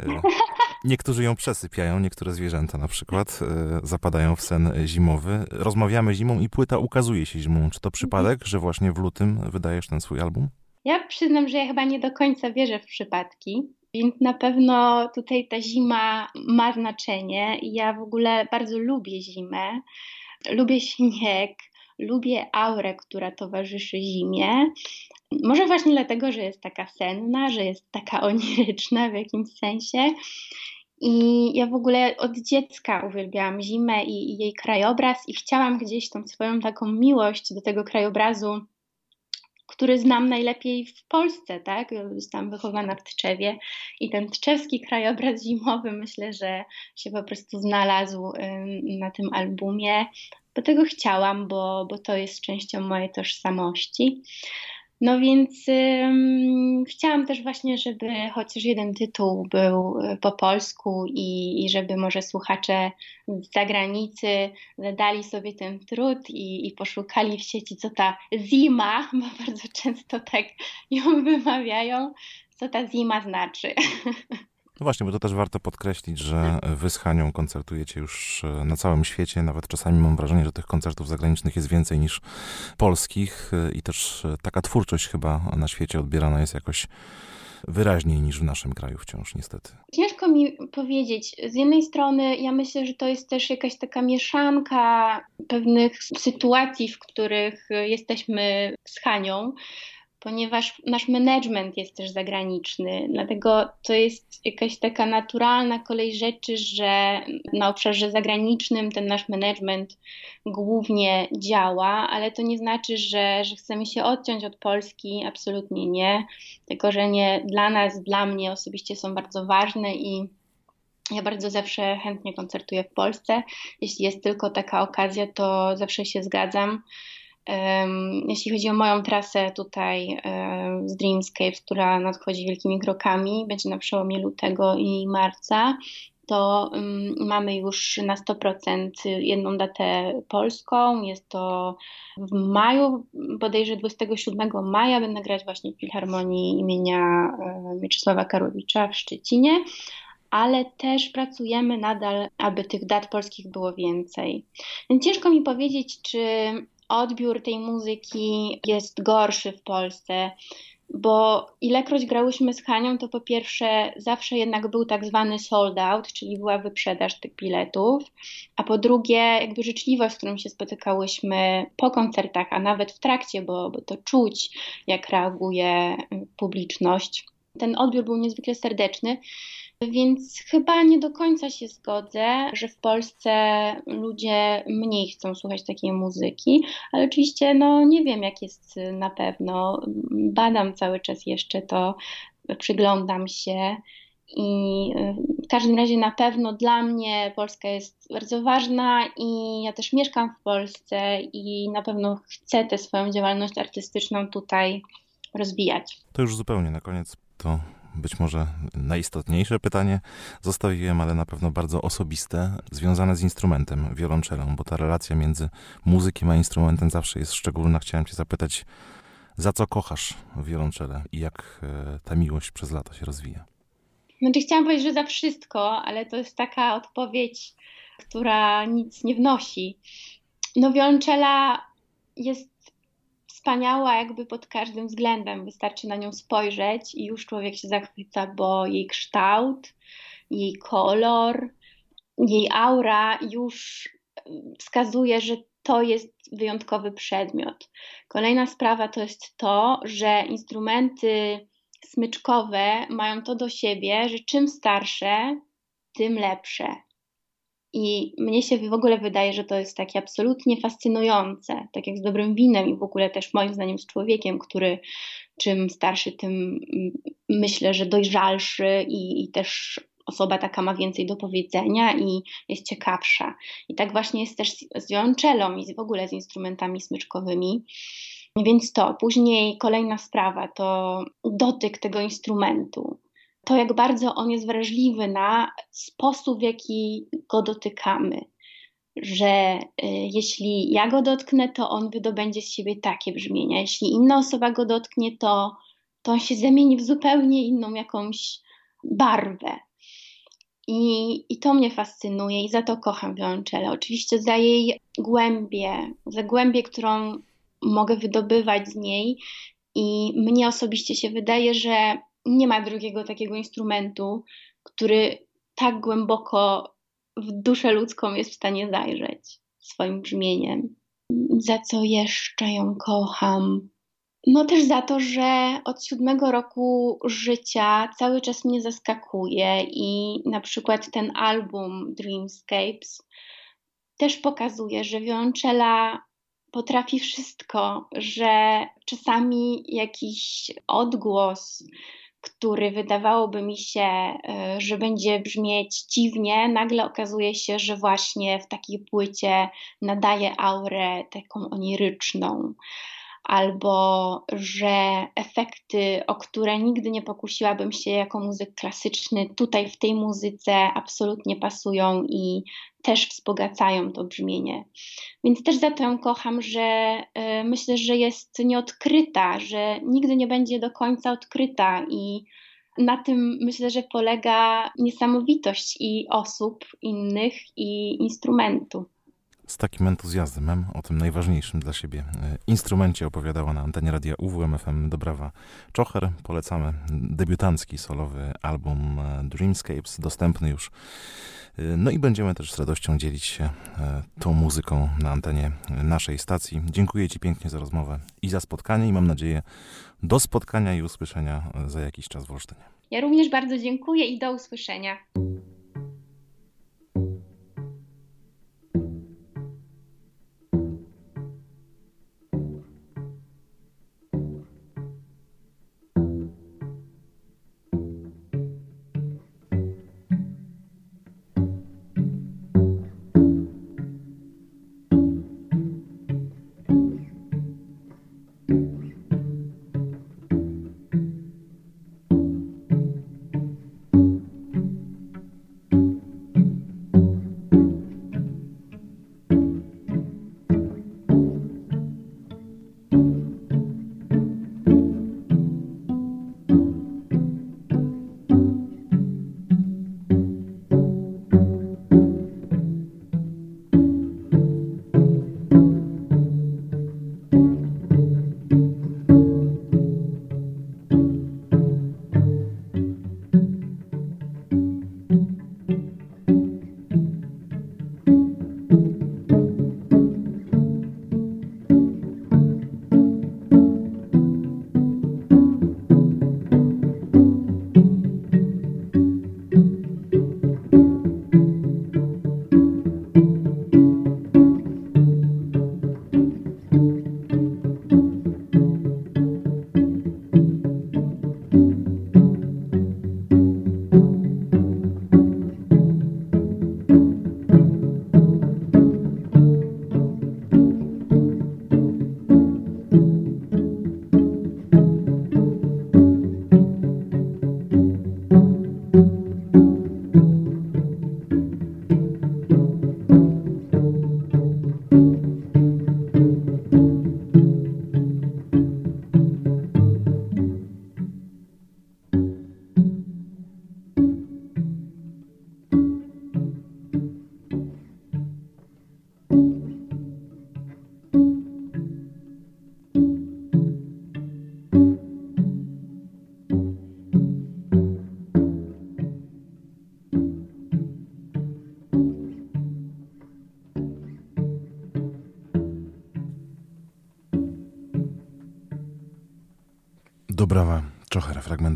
[SPEAKER 3] E, niektórzy ją przesypiają, niektóre zwierzęta na przykład e, zapadają w sen zimowy. Rozmawiamy zimą i płyta ukazuje się zimą. Czy to przypadek, że właśnie w lutym wydajesz ten swój album?
[SPEAKER 10] Ja przyznam, że ja chyba nie do końca wierzę w przypadki. Więc na pewno tutaj ta zima ma znaczenie. Ja w ogóle bardzo lubię zimę, lubię śnieg, lubię aurę, która towarzyszy zimie. Może właśnie dlatego, że jest taka senna, że jest taka (laughs) oniryczna w jakimś sensie. I ja w ogóle od dziecka uwielbiałam zimę i, i jej krajobraz, i chciałam gdzieś tą swoją taką miłość do tego krajobrazu który znam najlepiej w Polsce, tak? Zostałam wychowana w Tczewie i ten tczewski krajobraz zimowy myślę, że się po prostu znalazł na tym albumie, bo tego chciałam, bo, bo to jest częścią mojej tożsamości. No więc um, chciałam też właśnie, żeby chociaż jeden tytuł był y, po polsku i, i żeby może słuchacze z zagranicy zadali sobie ten trud i, i poszukali w sieci, co ta zima, (laughs) bo bardzo często tak ją wymawiają, co ta zima znaczy. (laughs)
[SPEAKER 3] No właśnie, bo to też warto podkreślić, że wy z Hanią koncertujecie już e, na całym świecie. Nawet czasami mam wrażenie, że tych koncertów zagranicznych jest więcej niż polskich e, i też e, taka twórczość chyba na świecie odbierana jest jakoś wyraźniej niż w naszym kraju wciąż, niestety.
[SPEAKER 10] Ciężko mi powiedzieć. Z jednej strony ja myślę, że to jest też jakaś taka mieszanka pewnych sytuacji, w których jesteśmy z Hanią ponieważ nasz management jest też zagraniczny, dlatego to jest jakaś taka naturalna kolej rzeczy, że na obszarze zagranicznym ten nasz management głównie działa, ale to nie znaczy, że, że chcemy się odciąć od Polski, absolutnie nie. Te korzenie dla nas, dla mnie osobiście są bardzo ważne i ja bardzo zawsze chętnie koncertuję w Polsce. Jeśli jest tylko taka okazja, to zawsze się zgadzam. Jeśli chodzi o moją trasę tutaj z Dreamscapes, która nadchodzi wielkimi krokami, będzie na przełomie lutego i marca, to mamy już na 100% jedną datę polską. Jest to w maju, bodajże 27 maja będę grać właśnie w Filharmonii imienia Mieczysława Karowicza w Szczecinie ale też pracujemy nadal, aby tych dat polskich było więcej. Więc ciężko mi powiedzieć, czy odbiór tej muzyki jest gorszy w Polsce, bo ilekroć grałyśmy z Hanią, to po pierwsze zawsze jednak był tak zwany sold out, czyli była wyprzedaż tych biletów, a po drugie jakby życzliwość, z którą się spotykałyśmy po koncertach, a nawet w trakcie, bo, bo to czuć, jak reaguje publiczność. Ten odbiór był niezwykle serdeczny. Więc chyba nie do końca się zgodzę, że w Polsce ludzie mniej chcą słuchać takiej muzyki, ale oczywiście no nie wiem jak jest na pewno. Badam cały czas jeszcze to, przyglądam się. I w każdym razie na pewno dla mnie Polska jest bardzo ważna i ja też mieszkam w Polsce i na pewno chcę tę swoją działalność artystyczną tutaj rozwijać.
[SPEAKER 3] To już zupełnie na koniec to być może najistotniejsze pytanie zostawiłem, ale na pewno bardzo osobiste, związane z instrumentem, wiolonczelą, bo ta relacja między muzykiem a instrumentem zawsze jest szczególna. Chciałem cię zapytać, za co kochasz wiolonczelę i jak e, ta miłość przez lata się rozwija?
[SPEAKER 10] Znaczy chciałam powiedzieć, że za wszystko, ale to jest taka odpowiedź, która nic nie wnosi. No wiolonczela jest wspaniała jakby pod każdym względem. Wystarczy na nią spojrzeć i już człowiek się zachwyca, bo jej kształt, jej kolor, jej aura już wskazuje, że to jest wyjątkowy przedmiot. Kolejna sprawa to jest to, że instrumenty smyczkowe mają to do siebie, że czym starsze, tym lepsze. I mnie się w ogóle wydaje, że to jest takie absolutnie fascynujące, tak jak z dobrym winem i w ogóle też moim zdaniem z człowiekiem, który czym starszy, tym myślę, że dojrzalszy i, i też osoba taka ma więcej do powiedzenia i jest ciekawsza. I tak właśnie jest też z wiolonczelą i w ogóle z instrumentami smyczkowymi. Więc to. Później kolejna sprawa to dotyk tego instrumentu to, jak bardzo on jest wrażliwy na sposób, w jaki go dotykamy. Że y, jeśli ja go dotknę, to on wydobędzie z siebie takie brzmienia. Jeśli inna osoba go dotknie, to, to on się zamieni w zupełnie inną jakąś barwę. I, I to mnie fascynuje i za to kocham wiolonczelę. Oczywiście za jej głębię, za głębię, którą mogę wydobywać z niej. I mnie osobiście się wydaje, że nie ma drugiego takiego instrumentu, który tak głęboko w duszę ludzką jest w stanie zajrzeć swoim brzmieniem. Za co jeszcze ją kocham? No też za to, że od siódmego roku życia cały czas mnie zaskakuje i na przykład ten album Dreamscapes też pokazuje, że wiolonczela potrafi wszystko, że czasami jakiś odgłos, który wydawałoby mi się, e, że będzie brzmieć dziwnie, nagle okazuje się, że właśnie w takiej płycie nadaje aurę taką oniryczną albo że efekty, o które nigdy nie pokusiłabym się jako muzyk klasyczny, tutaj w tej muzyce absolutnie pasują i też wzbogacają to brzmienie. Więc też za to ją kocham, że y, myślę, że jest nieodkryta, że nigdy nie będzie do końca odkryta i na tym myślę, że polega niesamowitość i osób innych, i instrumentu
[SPEAKER 3] z takim entuzjazmem o tym najważniejszym dla siebie e, instrumencie opowiadała na antenie radia UWMFM Dobrawa Czocher. Polecamy debiutancki solowy album e, Dreamscapes, dostępny już. E, no i będziemy też z radością dzielić się tą muzyką na antenie naszej stacji. Dziękuję Ci pięknie za rozmowę i za spotkanie i mam nadzieję do spotkania i usłyszenia za jakiś czas w Olsztynie.
[SPEAKER 10] Ja również bardzo dziękuję i do usłyszenia.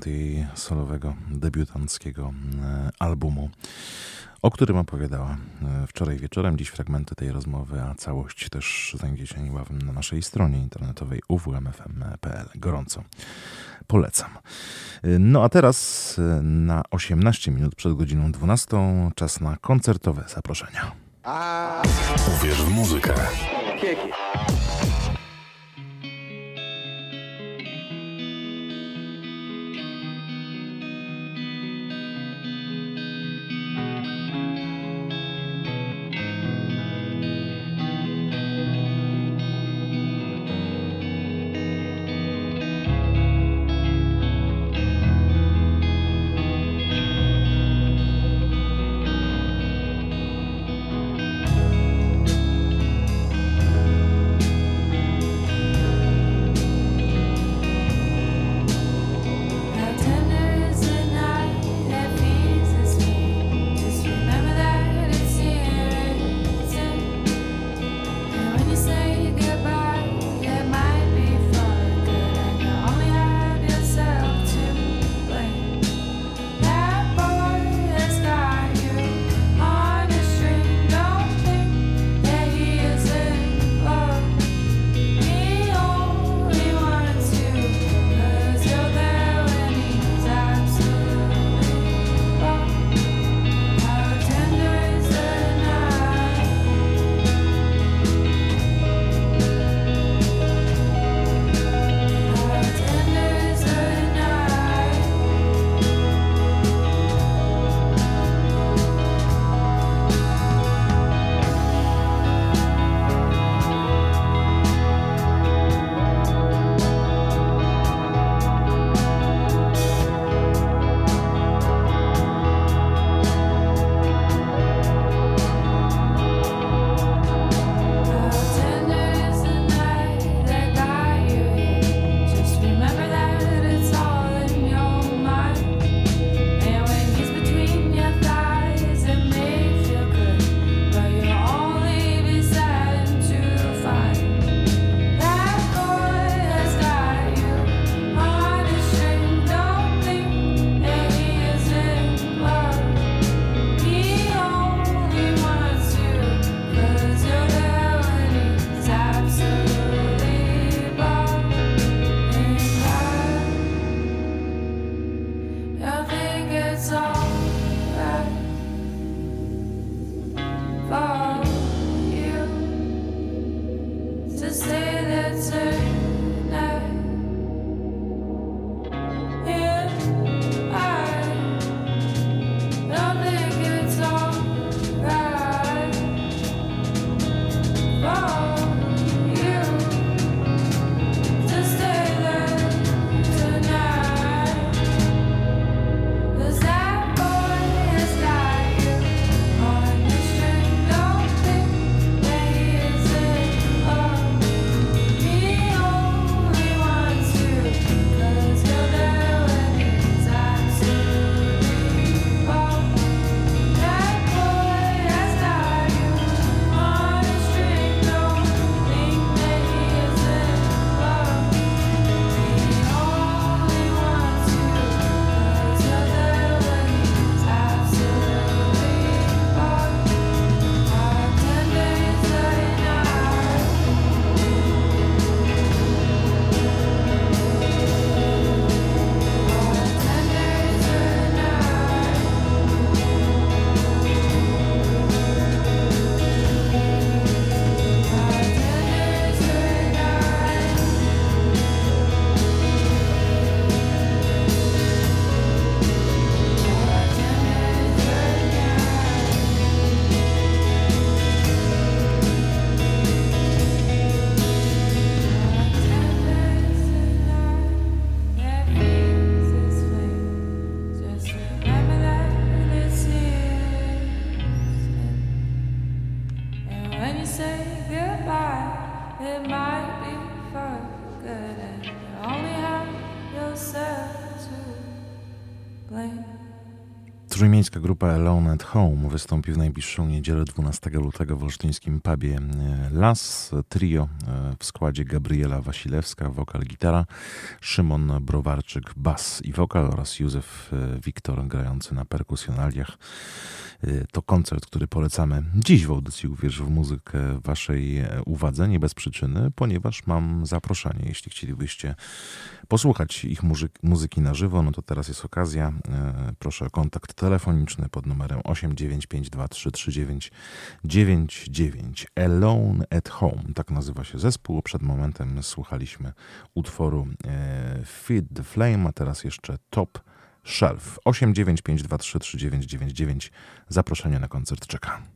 [SPEAKER 3] Fragmenty jej solowego, debiutanckiego e, albumu, o którym opowiadała e, wczoraj wieczorem. Dziś fragmenty tej rozmowy, a całość też znajdziecie niebawem na naszej stronie internetowej uwmfm.pl. Gorąco polecam. E, no a teraz na 18 minut przed godziną 12 czas na koncertowe zaproszenia.
[SPEAKER 1] Uwierz w muzykę.
[SPEAKER 3] Grupa Alone at Home wystąpi w najbliższą niedzielę 12 lutego w olsztyńskim pubie e, Las. Trio e, w składzie Gabriela Wasilewska, wokal, gitara, Szymon Browarczyk, bas i wokal oraz Józef e, Wiktor grający na perkusjonaliach. To koncert, który polecamy dziś w audycji Uwierz w muzykę waszej uwadze, nie bez przyczyny, ponieważ mam zaproszenie. Jeśli chcielibyście posłuchać ich muzyki na żywo, no to teraz jest okazja. Proszę o kontakt telefoniczny pod numerem 895233999. Alone at Home, tak nazywa się zespół. Przed momentem słuchaliśmy utworu e, Feed the Flame, a teraz jeszcze Top Shelf. 895233999. Zaproszenie na koncert czeka.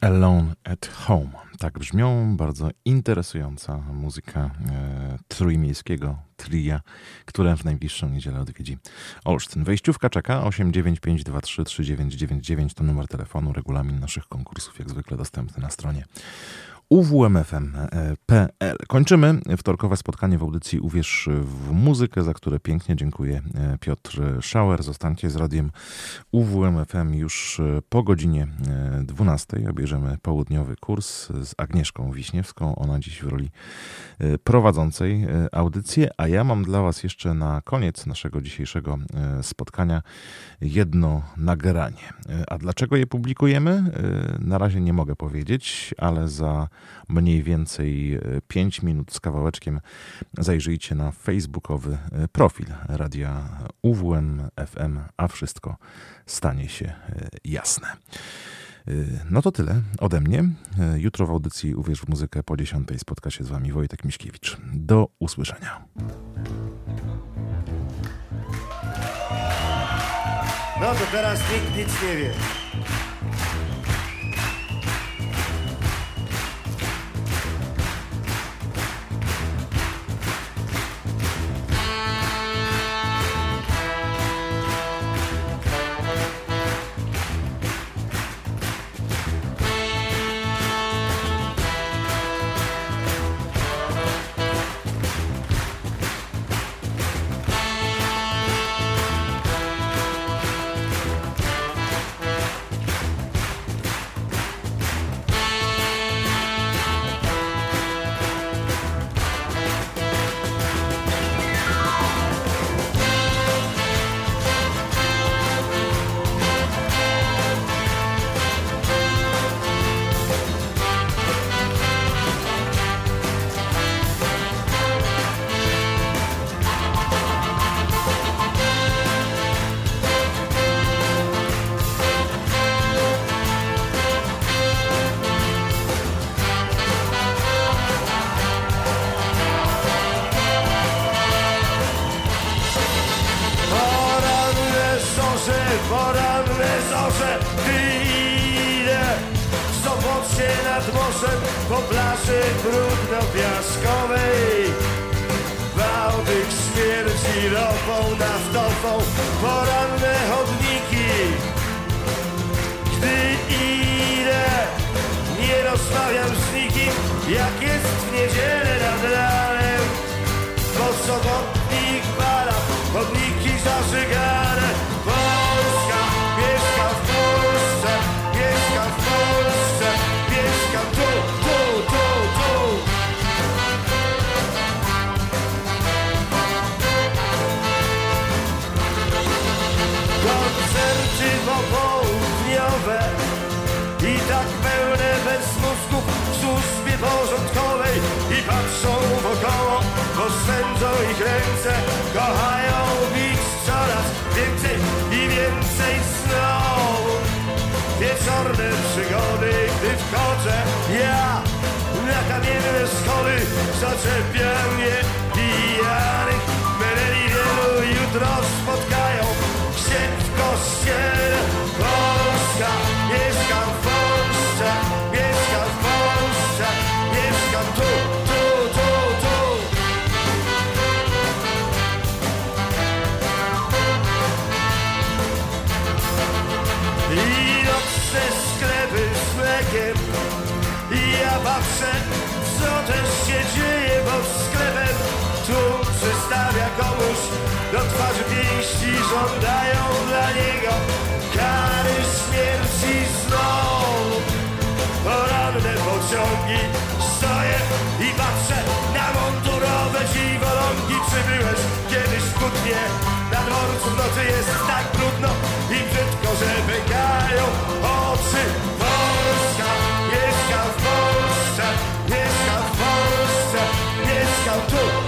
[SPEAKER 3] Alone at Home. Tak brzmią bardzo interesująca muzyka e, trójmiejskiego tria, które w najbliższą niedzielę odwiedzi Olsztyn. Wejściówka czeka 895233999 to numer telefonu, regulamin naszych konkursów jak zwykle dostępny na stronie uwmfm.pl. Kończymy wtorkowe spotkanie w audycji Uwierz w muzykę, za które pięknie dziękuję e, Piotr Schauer. Zostańcie z radiem UWMFM już e, po godzinie 12. E, Obierzemy południowy kurs z Agnieszką Wiśniewską. Ona dziś w roli prowadzącej audycję, a ja mam dla Was jeszcze na koniec naszego dzisiejszego spotkania jedno nagranie. A dlaczego je publikujemy? Na razie nie mogę powiedzieć, ale za mniej więcej 5 minut z kawałeczkiem zajrzyjcie na facebookowy profil radia UWM FM, a wszystko stanie się jasne. No to tyle ode mnie. Jutro w audycji Uwierz w muzykę po 10 spotka się z Wami Wojtek Miśkiewicz. Do usłyszenia.
[SPEAKER 11] No to teraz nikt nic nie wie.
[SPEAKER 12] wieczorne przygody, gdy wchodzę ja na kamienne schody, zaczepia mnie pijanych, meneli wielu jutro spotkam. też się dzieje, bo w sklepem tu przystawia komuś do twarzy pięści, żądają dla niego kary śmierci znowu. Poranne pociągi stoję i patrzę na mundurowe dziwolągi. Czy byłeś kiedyś w Kutnie? Na dworcu w nocy jest tak brudno i brzydko, że pękają oczy.
[SPEAKER 11] Two.